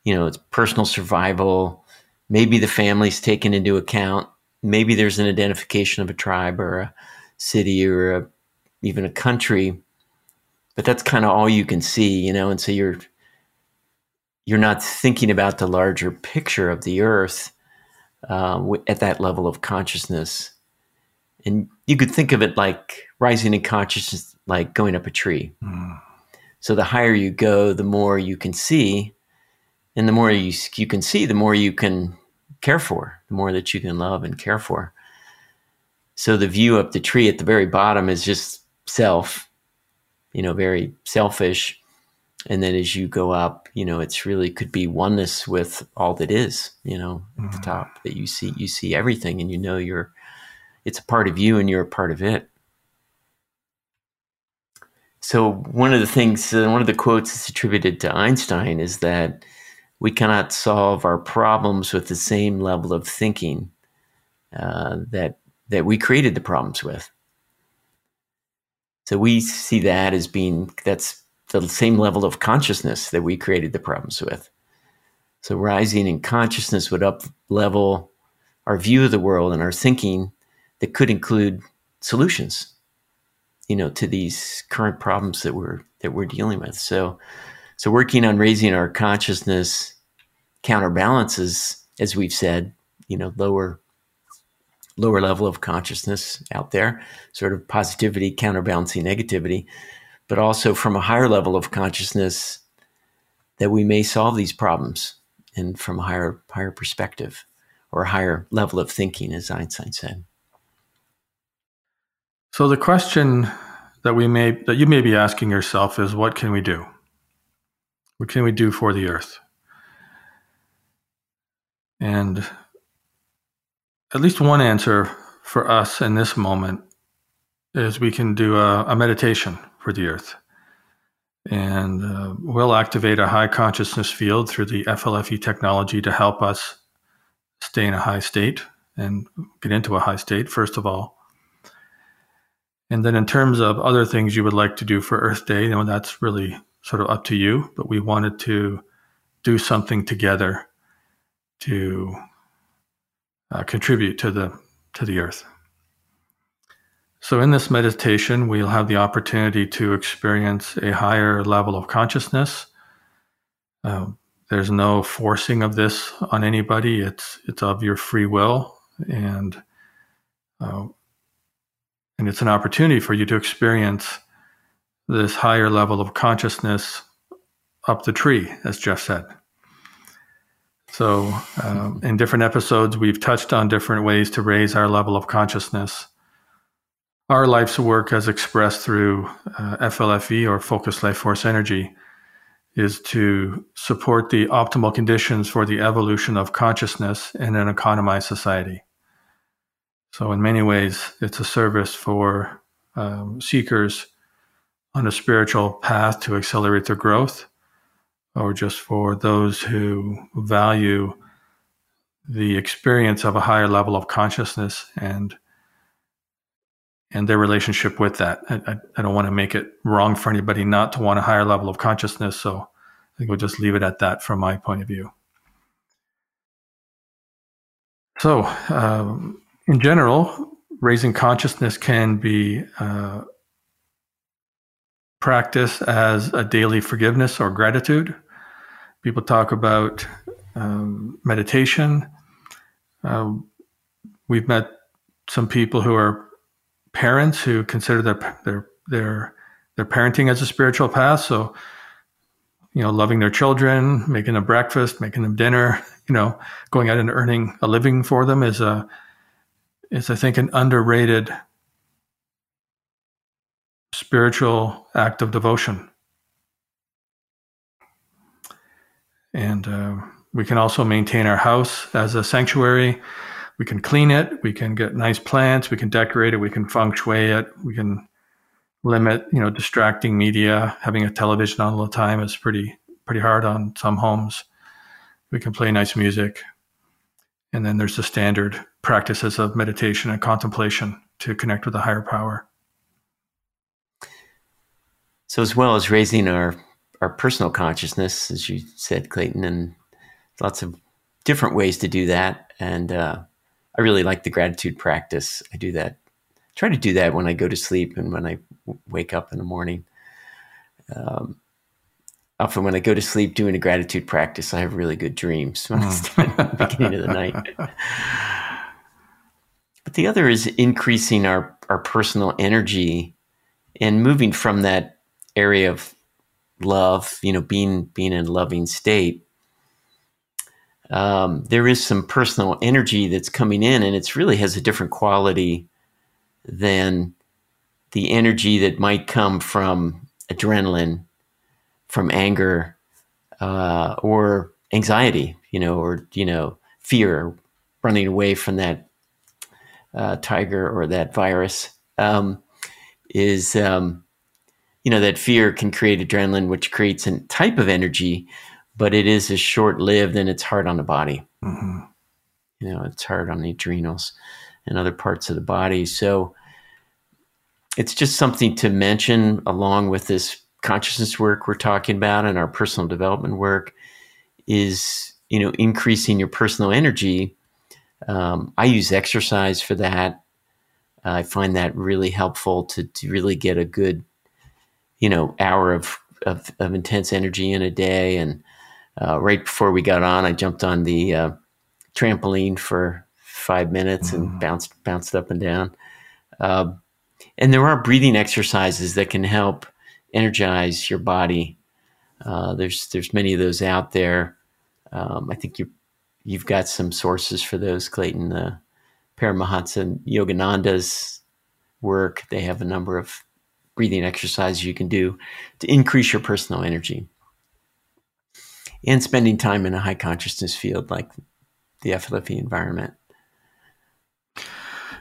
you know, it's personal survival. Maybe the family's taken into account. Maybe there's an identification of a tribe or a city or a, even a country, but that's kind of all you can see, you know. And so you're you're not thinking about the larger picture of the earth uh, at that level of consciousness. And you could think of it like rising in consciousness, like going up a tree. Mm. So the higher you go, the more you can see and the more you you can see, the more you can care for, the more that you can love and care for. So the view up the tree at the very bottom is just self, you know, very selfish. And then as you go up, you know, it's really could be oneness with all that is, you know, at mm-hmm. the top that you see, you see everything and you know you're, it's a part of you and you're a part of it. So one of the things, uh, one of the quotes that's attributed to Einstein is that we cannot solve our problems with the same level of thinking uh, that that we created the problems with. So we see that as being that's the same level of consciousness that we created the problems with. So rising in consciousness would up level our view of the world and our thinking that could include solutions, you know, to these current problems that we're that we're dealing with. So so working on raising our consciousness counterbalances, as we've said, you know, lower lower level of consciousness out there, sort of positivity counterbalancing negativity, but also from a higher level of consciousness that we may solve these problems and from a higher higher perspective or a higher level of thinking, as Einstein said. So the question that we may that you may be asking yourself is what can we do? What can we do for the earth? And at least one answer for us in this moment is we can do a, a meditation for the earth. And uh, we'll activate a high consciousness field through the FLFE technology to help us stay in a high state and get into a high state, first of all. And then in terms of other things you would like to do for Earth Day, you know, that's really sort of up to you. But we wanted to do something together to uh, contribute to the to the earth. So in this meditation, we'll have the opportunity to experience a higher level of consciousness. Uh, there's no forcing of this on anybody. It's it's of your free will, and uh, and it's an opportunity for you to experience this higher level of consciousness up the tree, as Jeff said. So, um, in different episodes, we've touched on different ways to raise our level of consciousness. Our life's work, as expressed through uh, FLFE or Focused Life Force Energy, is to support the optimal conditions for the evolution of consciousness in an economized society. So, in many ways, it's a service for um, seekers on a spiritual path to accelerate their growth or just for those who value the experience of a higher level of consciousness and and their relationship with that. I, I, don't want to make it wrong for anybody not to want a higher level of consciousness. So I think we'll just leave it at that from my point of view. So, um, in general, raising consciousness can be uh, practiced as a daily forgiveness or gratitude. People talk about um, meditation. Um, we've met some people who are parents who consider their their their their parenting as a spiritual path. So, you know, loving their children, making them breakfast, making them dinner, you know, going out and earning a living for them is a is I think an underrated spiritual act of devotion. And uh, we can also maintain our house as a sanctuary. We can clean it. We can get nice plants. We can decorate it. We can feng shui it. We can limit, you know, distracting media. Having a television on all the time is pretty pretty hard on some homes. We can play nice music. And then there's the standard practices of meditation and contemplation to connect with a higher power. So, as well as raising our our personal consciousness, as you said, Clayton, and lots of different ways to do that. And uh, I really like the gratitude practice. I do that, try to do that when I go to sleep and when I w- wake up in the morning. Um, often when I go to sleep doing a gratitude practice, I have really good dreams when mm. it's the beginning of the night. But the other is increasing our, our personal energy and moving from that area of love, you know, being being in a loving state, um, there is some personal energy that's coming in, and it really has a different quality than the energy that might come from adrenaline, from anger, uh, or anxiety, you know, or you know, fear, running away from that uh, tiger or that virus. Um, is um, you know, that fear can create adrenaline, which creates a type of energy, but it is as short lived and it's hard on the body. Mm-hmm. You know, it's hard on the adrenals and other parts of the body. So it's just something to mention along with this consciousness work we're talking about and our personal development work is, you know, increasing your personal energy. Um, I use exercise for that. I find that really helpful to, to really get a good you know hour of of, of intense energy in a day. And uh, right before we got on, I jumped on the uh, trampoline for five minutes and mm. bounced bounced up and down. Uh, and there are breathing exercises that can help energize your body. Uh, there's there's many of those out there. Um, I think you you've got some sources for those, Clayton. Uh, Paramahansa Yogananda's work. They have a number of breathing exercises you can do to increase your personal energy. And spending time in a high consciousness field like the FLFE environment.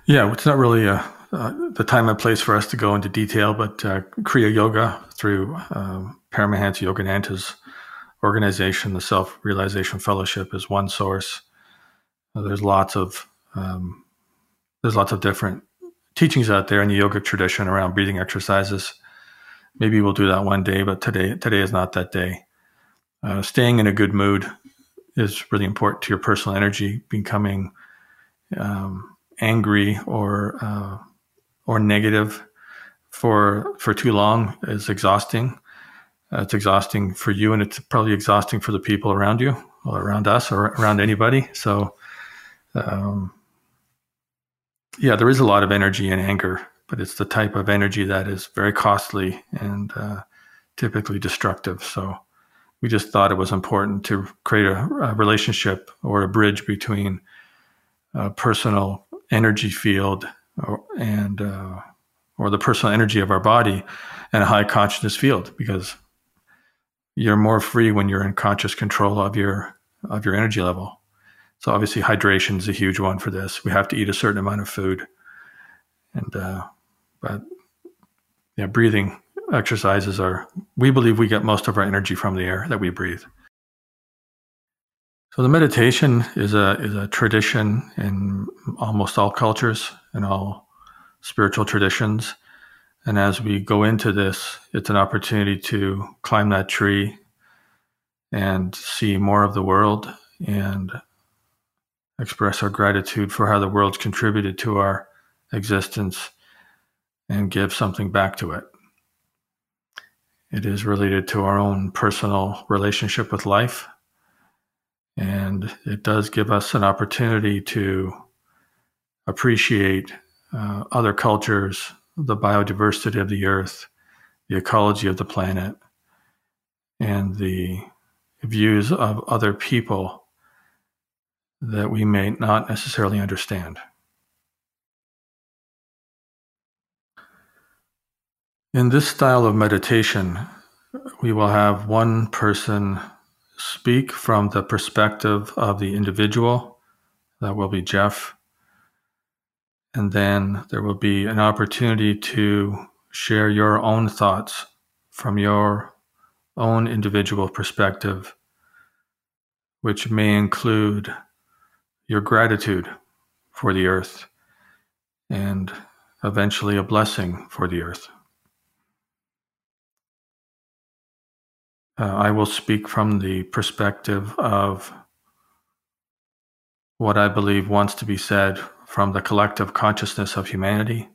Yeah, it's not really a, uh, the time and place for us to go into detail, but uh, Kriya Yoga through um, Paramahansa Yogananda's organization, the Self Realization Fellowship, is one source. Uh, there's lots of Um, there's lots of different teachings out there in the yogic tradition around breathing exercises. Maybe we'll do that one day, but today today is not that day. Uh, staying in a good mood is really important to your personal energy. Becoming um, angry or uh, or negative for for too long is exhausting. Uh, it's exhausting for you, and it's probably exhausting for the people around you, or around us, or around anybody. So, um, yeah, there is a lot of energy in anger, but it's the type of energy that is very costly and uh, typically destructive. So, we just thought it was important to create a, a relationship or a bridge between a personal energy field or, and uh, or the personal energy of our body and a high consciousness field because you're more free when you're in conscious control of your of your energy level. So obviously hydration is a huge one for this. We have to eat a certain amount of food, and uh, but yeah, breathing exercises are. We believe we get most of our energy from the air that we breathe. So the meditation is a is a tradition in almost all cultures and all spiritual traditions. And as we go into this, it's an opportunity to climb that tree and see more of the world and express our gratitude for how the world's contributed to our existence and give something back to it. It is related to our own personal relationship with life. And it does give us an opportunity to appreciate uh, other cultures, the biodiversity of the earth, the ecology of the planet, and the views of other people that we may not necessarily understand. In this style of meditation, we will have one person speak from the perspective of the individual. That will be Jeff. And then there will be an opportunity to share your own thoughts from your own individual perspective, which may include your gratitude for the earth and eventually a blessing for the earth. Uh, I will speak from the perspective of what I believe wants to be said from the collective consciousness of humanity.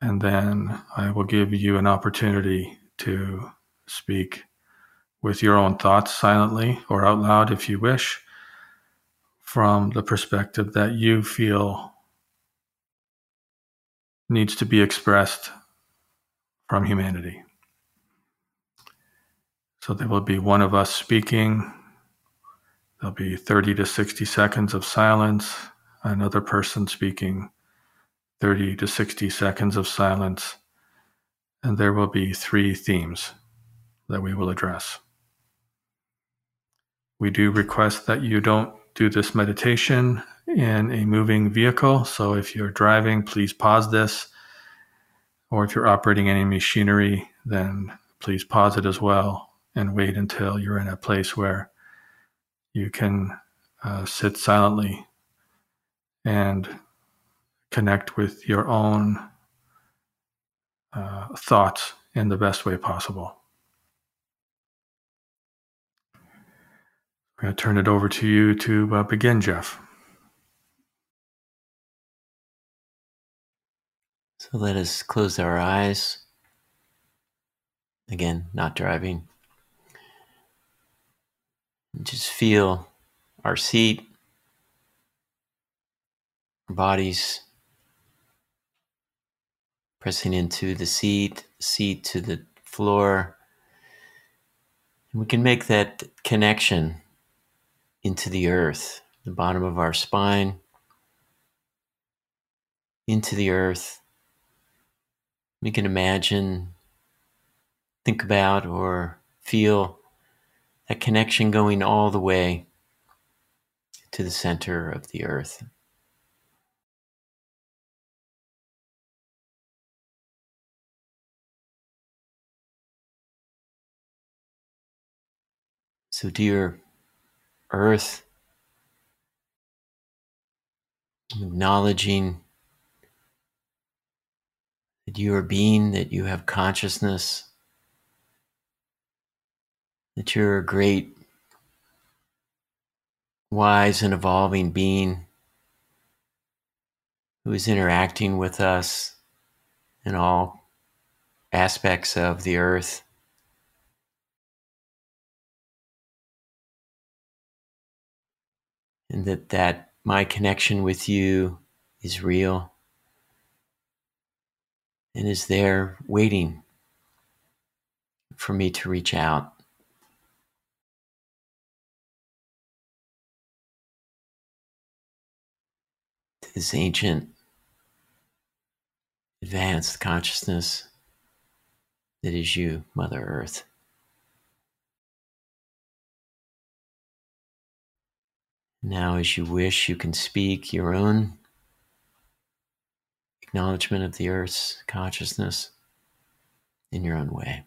And then I will give you an opportunity to speak with your own thoughts silently or out loud if you wish, from the perspective that you feel needs to be expressed from humanity. So there will be one of us speaking. There'll be 30 to 60 seconds of silence another person speaking 30 to 60 seconds of silence, and there will be three themes that we will address. We do request that you don't do this meditation in a moving vehicle. So if you're driving, please pause this. Or if you're operating any machinery, then please pause it as well and wait until you're in a place where you can uh, sit silently and connect with your own uh, thoughts in the best way possible. I'm going to turn it over to you to uh, begin, Jeff. So let us close our eyes. Again, not driving. Just feel our seat, bodies pressing into the seat, seat to the floor. And we can make that connection into the earth, the bottom of our spine, into the earth. We can imagine, think about, or feel that connection going all the way to the center of the earth. So, dear Earth, acknowledging that you are being, that you have consciousness, that you're a great, wise, and evolving being who is interacting with us in all aspects of the earth. And that, that my connection with you is real and is there waiting for me to reach out. to This ancient, advanced consciousness that is you, Mother Earth. Now, as you wish, you can speak your own acknowledgement of the Earth's consciousness in your own way.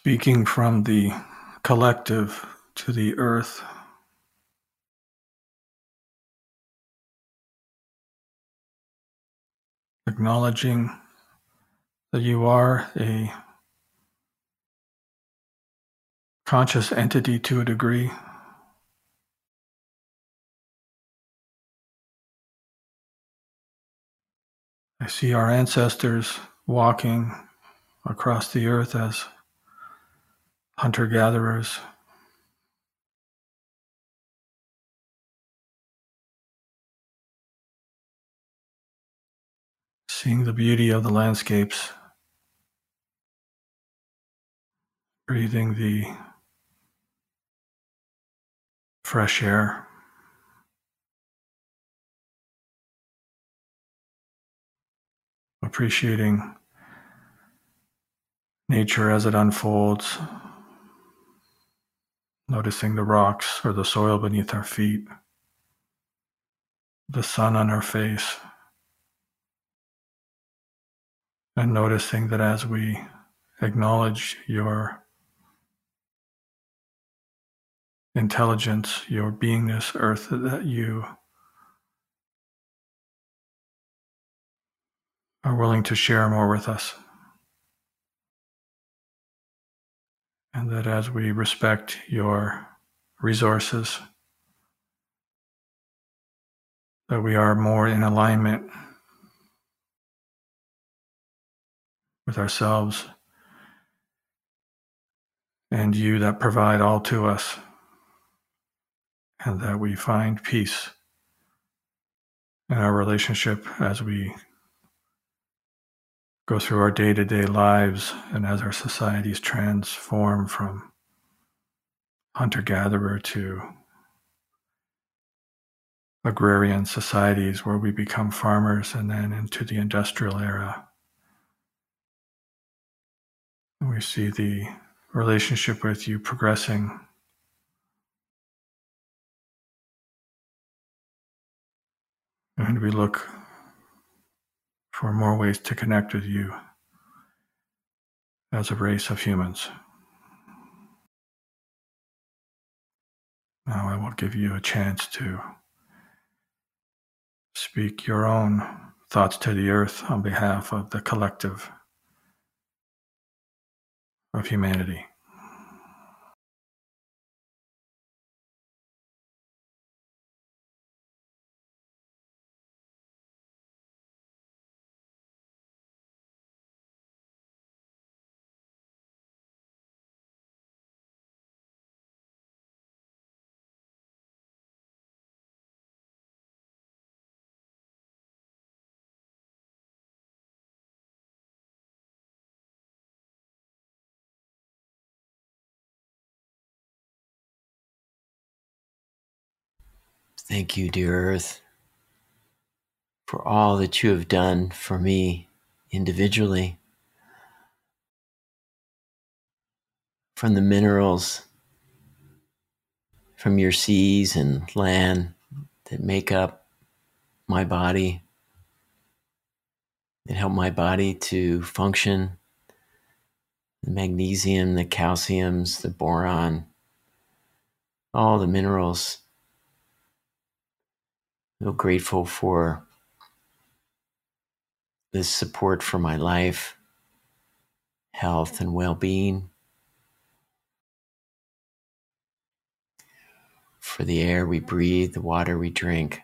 Speaking from the collective to the earth, acknowledging that you are a conscious entity to a degree. I see our ancestors walking across the earth as hunter gatherers. Seeing the beauty of the landscapes, breathing the fresh air. Appreciating nature as it unfolds, noticing the rocks or the soil beneath our feet, the sun on our face, and noticing that as we acknowledge your intelligence, your beingness, earth, that you are willing to share more with us. And that as we respect your resources, that we are more in alignment with ourselves and you that provide all to us, and that we find peace in our relationship as we go through our day to day lives and as our societies transform from hunter gatherer to agrarian societies where we become farmers and then into the industrial era. We see the relationship with you progressing. And we look for more ways to connect with you as a race of humans. Now I will give you a chance to speak your own thoughts to the earth on behalf of the collective of humanity. Thank you, dear Earth, for all that you have done for me individually. From the minerals, from your seas and land that make up my body, that help my body to function the magnesium, the calciums, the boron, all the minerals. I feel grateful for this support for my life, health, and well being. For the air we breathe, the water we drink.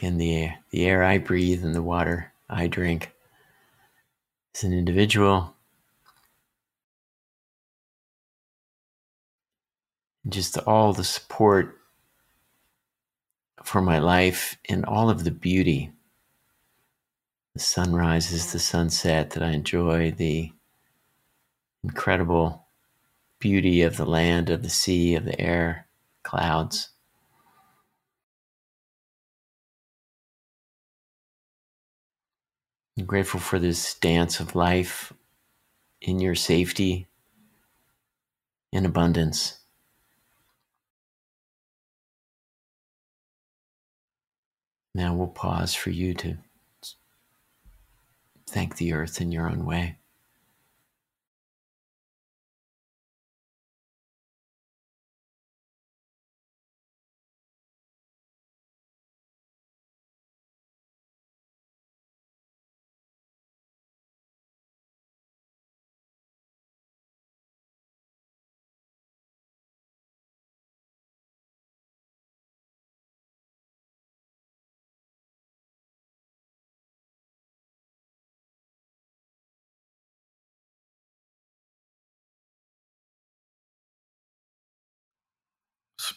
And the the air I breathe and the water I drink as an individual. Just all the support for my life and all of the beauty the sunrises, the sunset that I enjoy, the incredible beauty of the land, of the sea, of the air, clouds. I'm grateful for this dance of life in your safety and abundance. Now we'll pause for you to thank the earth in your own way.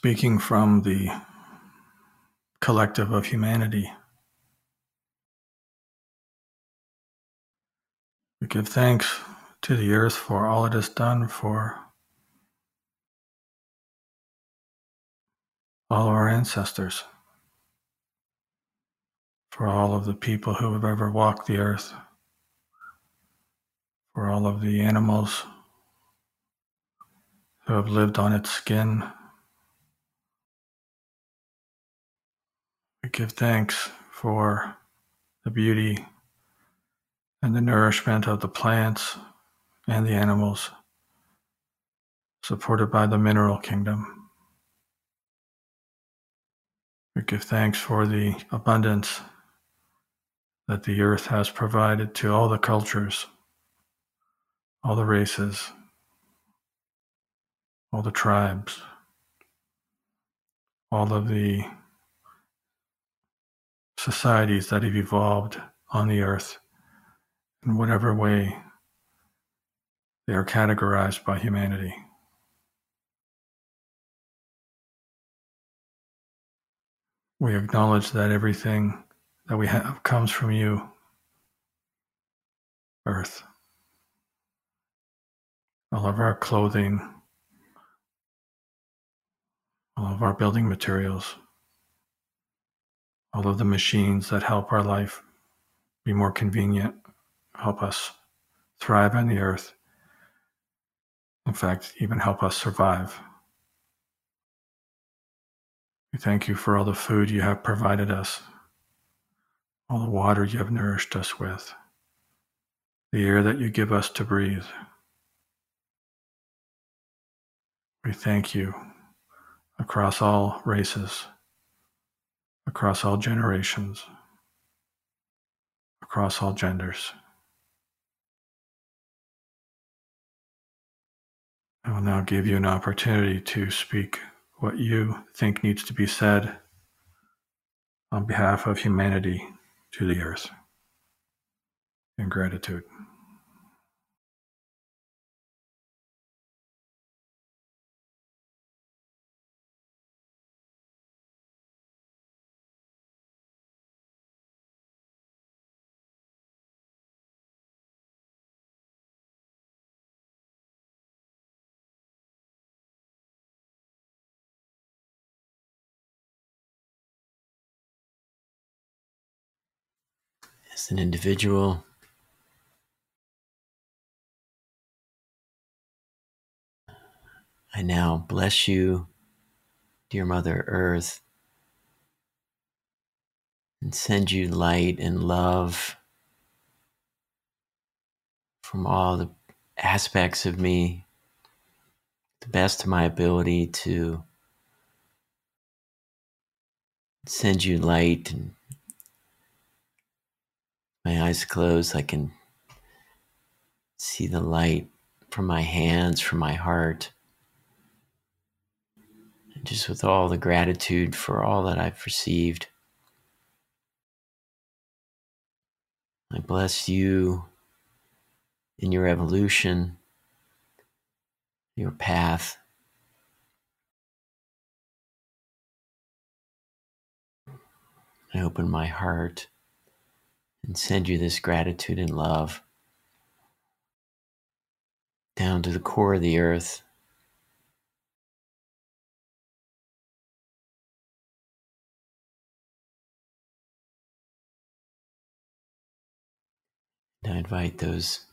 Speaking from the collective of humanity, we give thanks to the earth for all it has done for all of our ancestors, for all of the people who have ever walked the earth, for all of the animals who have lived on its skin We give thanks for the beauty and the nourishment of the plants and the animals, supported by the mineral kingdom. We give thanks for the abundance that the earth has provided to all the cultures, all the races, all the tribes, all of the societies that have evolved on the earth in whatever way they are categorized by humanity. We acknowledge that everything that we have comes from you, Earth. All of our clothing, all of our building materials, all of the machines that help our life be more convenient, help us thrive on the earth, in fact, even help us survive. We thank you for all the food you have provided us, all the water you have nourished us with, the air that you give us to breathe. We thank you across all races across all generations, across all genders. I will now give you an opportunity to speak what you think needs to be said on behalf of humanity to the earth in gratitude. As an individual. I now bless you, dear Mother Earth, and send you light and love from all the aspects of me, the best of my ability to send you light and my eyes closed, I can see the light from my hands, from my heart. And just with all the gratitude for all that I've received. I bless you in your evolution, your path. I open my heart and send you this gratitude and love down to the core of the earth. And I invite those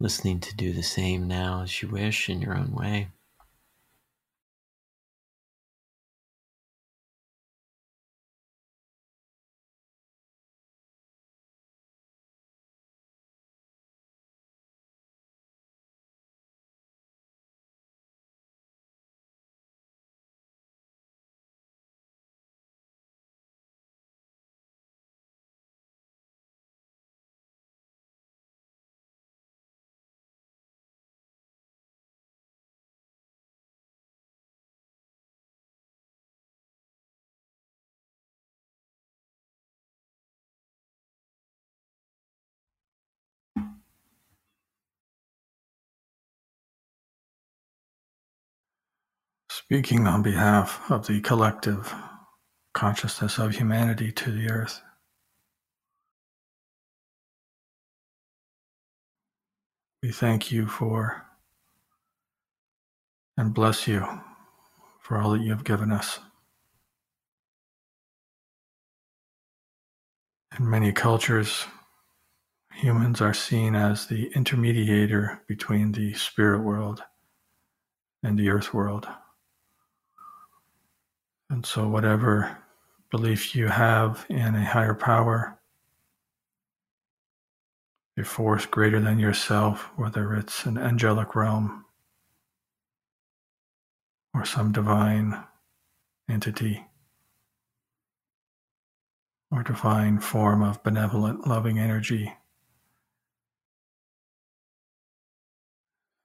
listening to do the same now as you wish in your own way. Speaking on behalf of the collective consciousness of humanity to the earth. We thank you for and bless you for all that you have given us. In many cultures, humans are seen as the intermediator between the spirit world and the earth world. And so, whatever belief you have in a higher power, a force greater than yourself, whether it's an angelic realm or some divine entity or divine form of benevolent, loving energy.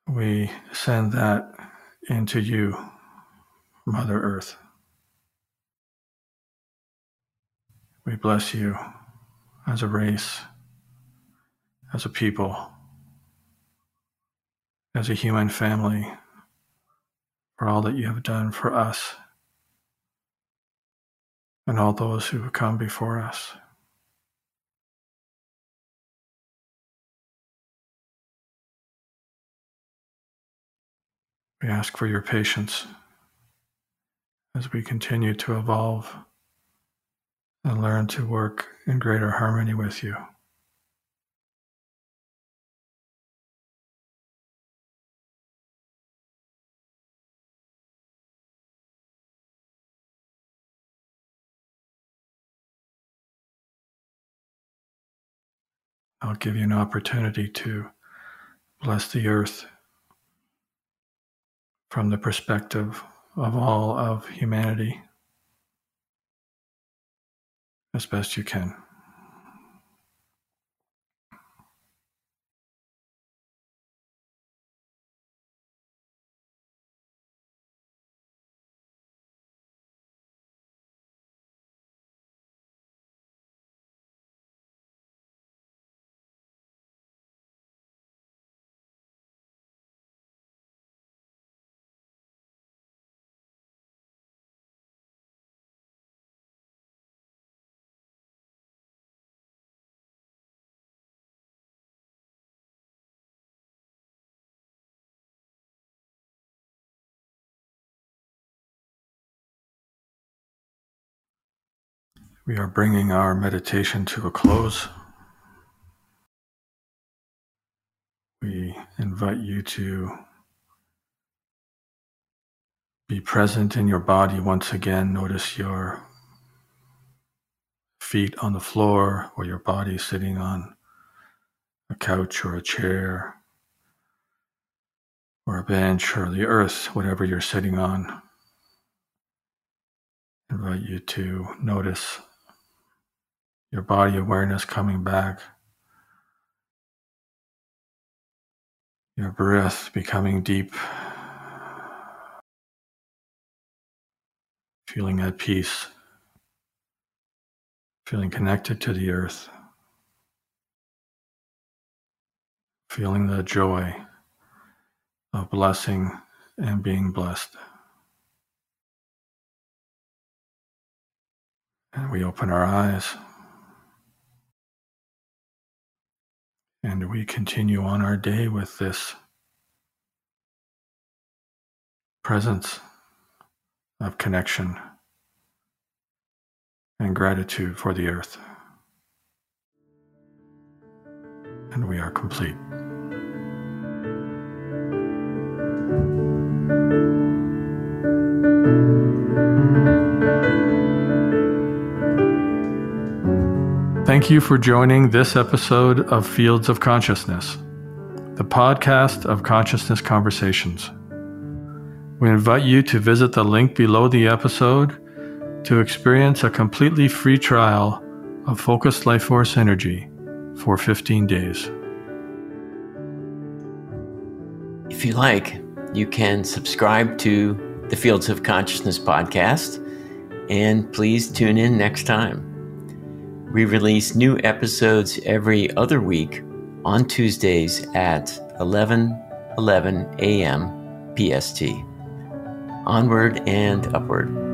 We send that into you, Mother Earth. We bless you as a race, as a people, as a human family, for all that you have done for us and all those who have come before us. We ask for your patience as we continue to evolve and learn to work in greater harmony with you. I'll give you an opportunity to bless the earth from the perspective of all of humanity as best you can. We are bringing our meditation to a close. We invite you to be present in your body once again. Notice your feet on the floor or your body sitting on a couch or a chair or a bench or the earth, whatever you're sitting on. I invite you to notice your body awareness coming back, your breath becoming deep, feeling at peace, feeling connected to the earth, feeling the joy of blessing and being blessed. And we open our eyes and we continue on our day with this presence of connection and gratitude for the earth. And we are complete. Thank you for joining this episode of Fields of Consciousness, the podcast of consciousness conversations. We invite you to visit the link below the episode to experience a completely free trial of Focused Life Force Energy for 15 days. If you like, you can subscribe to the Fields of Consciousness podcast, and please tune in next time. We release new episodes every other week on Tuesdays at 11 11 a.m. PST. Onward and upward.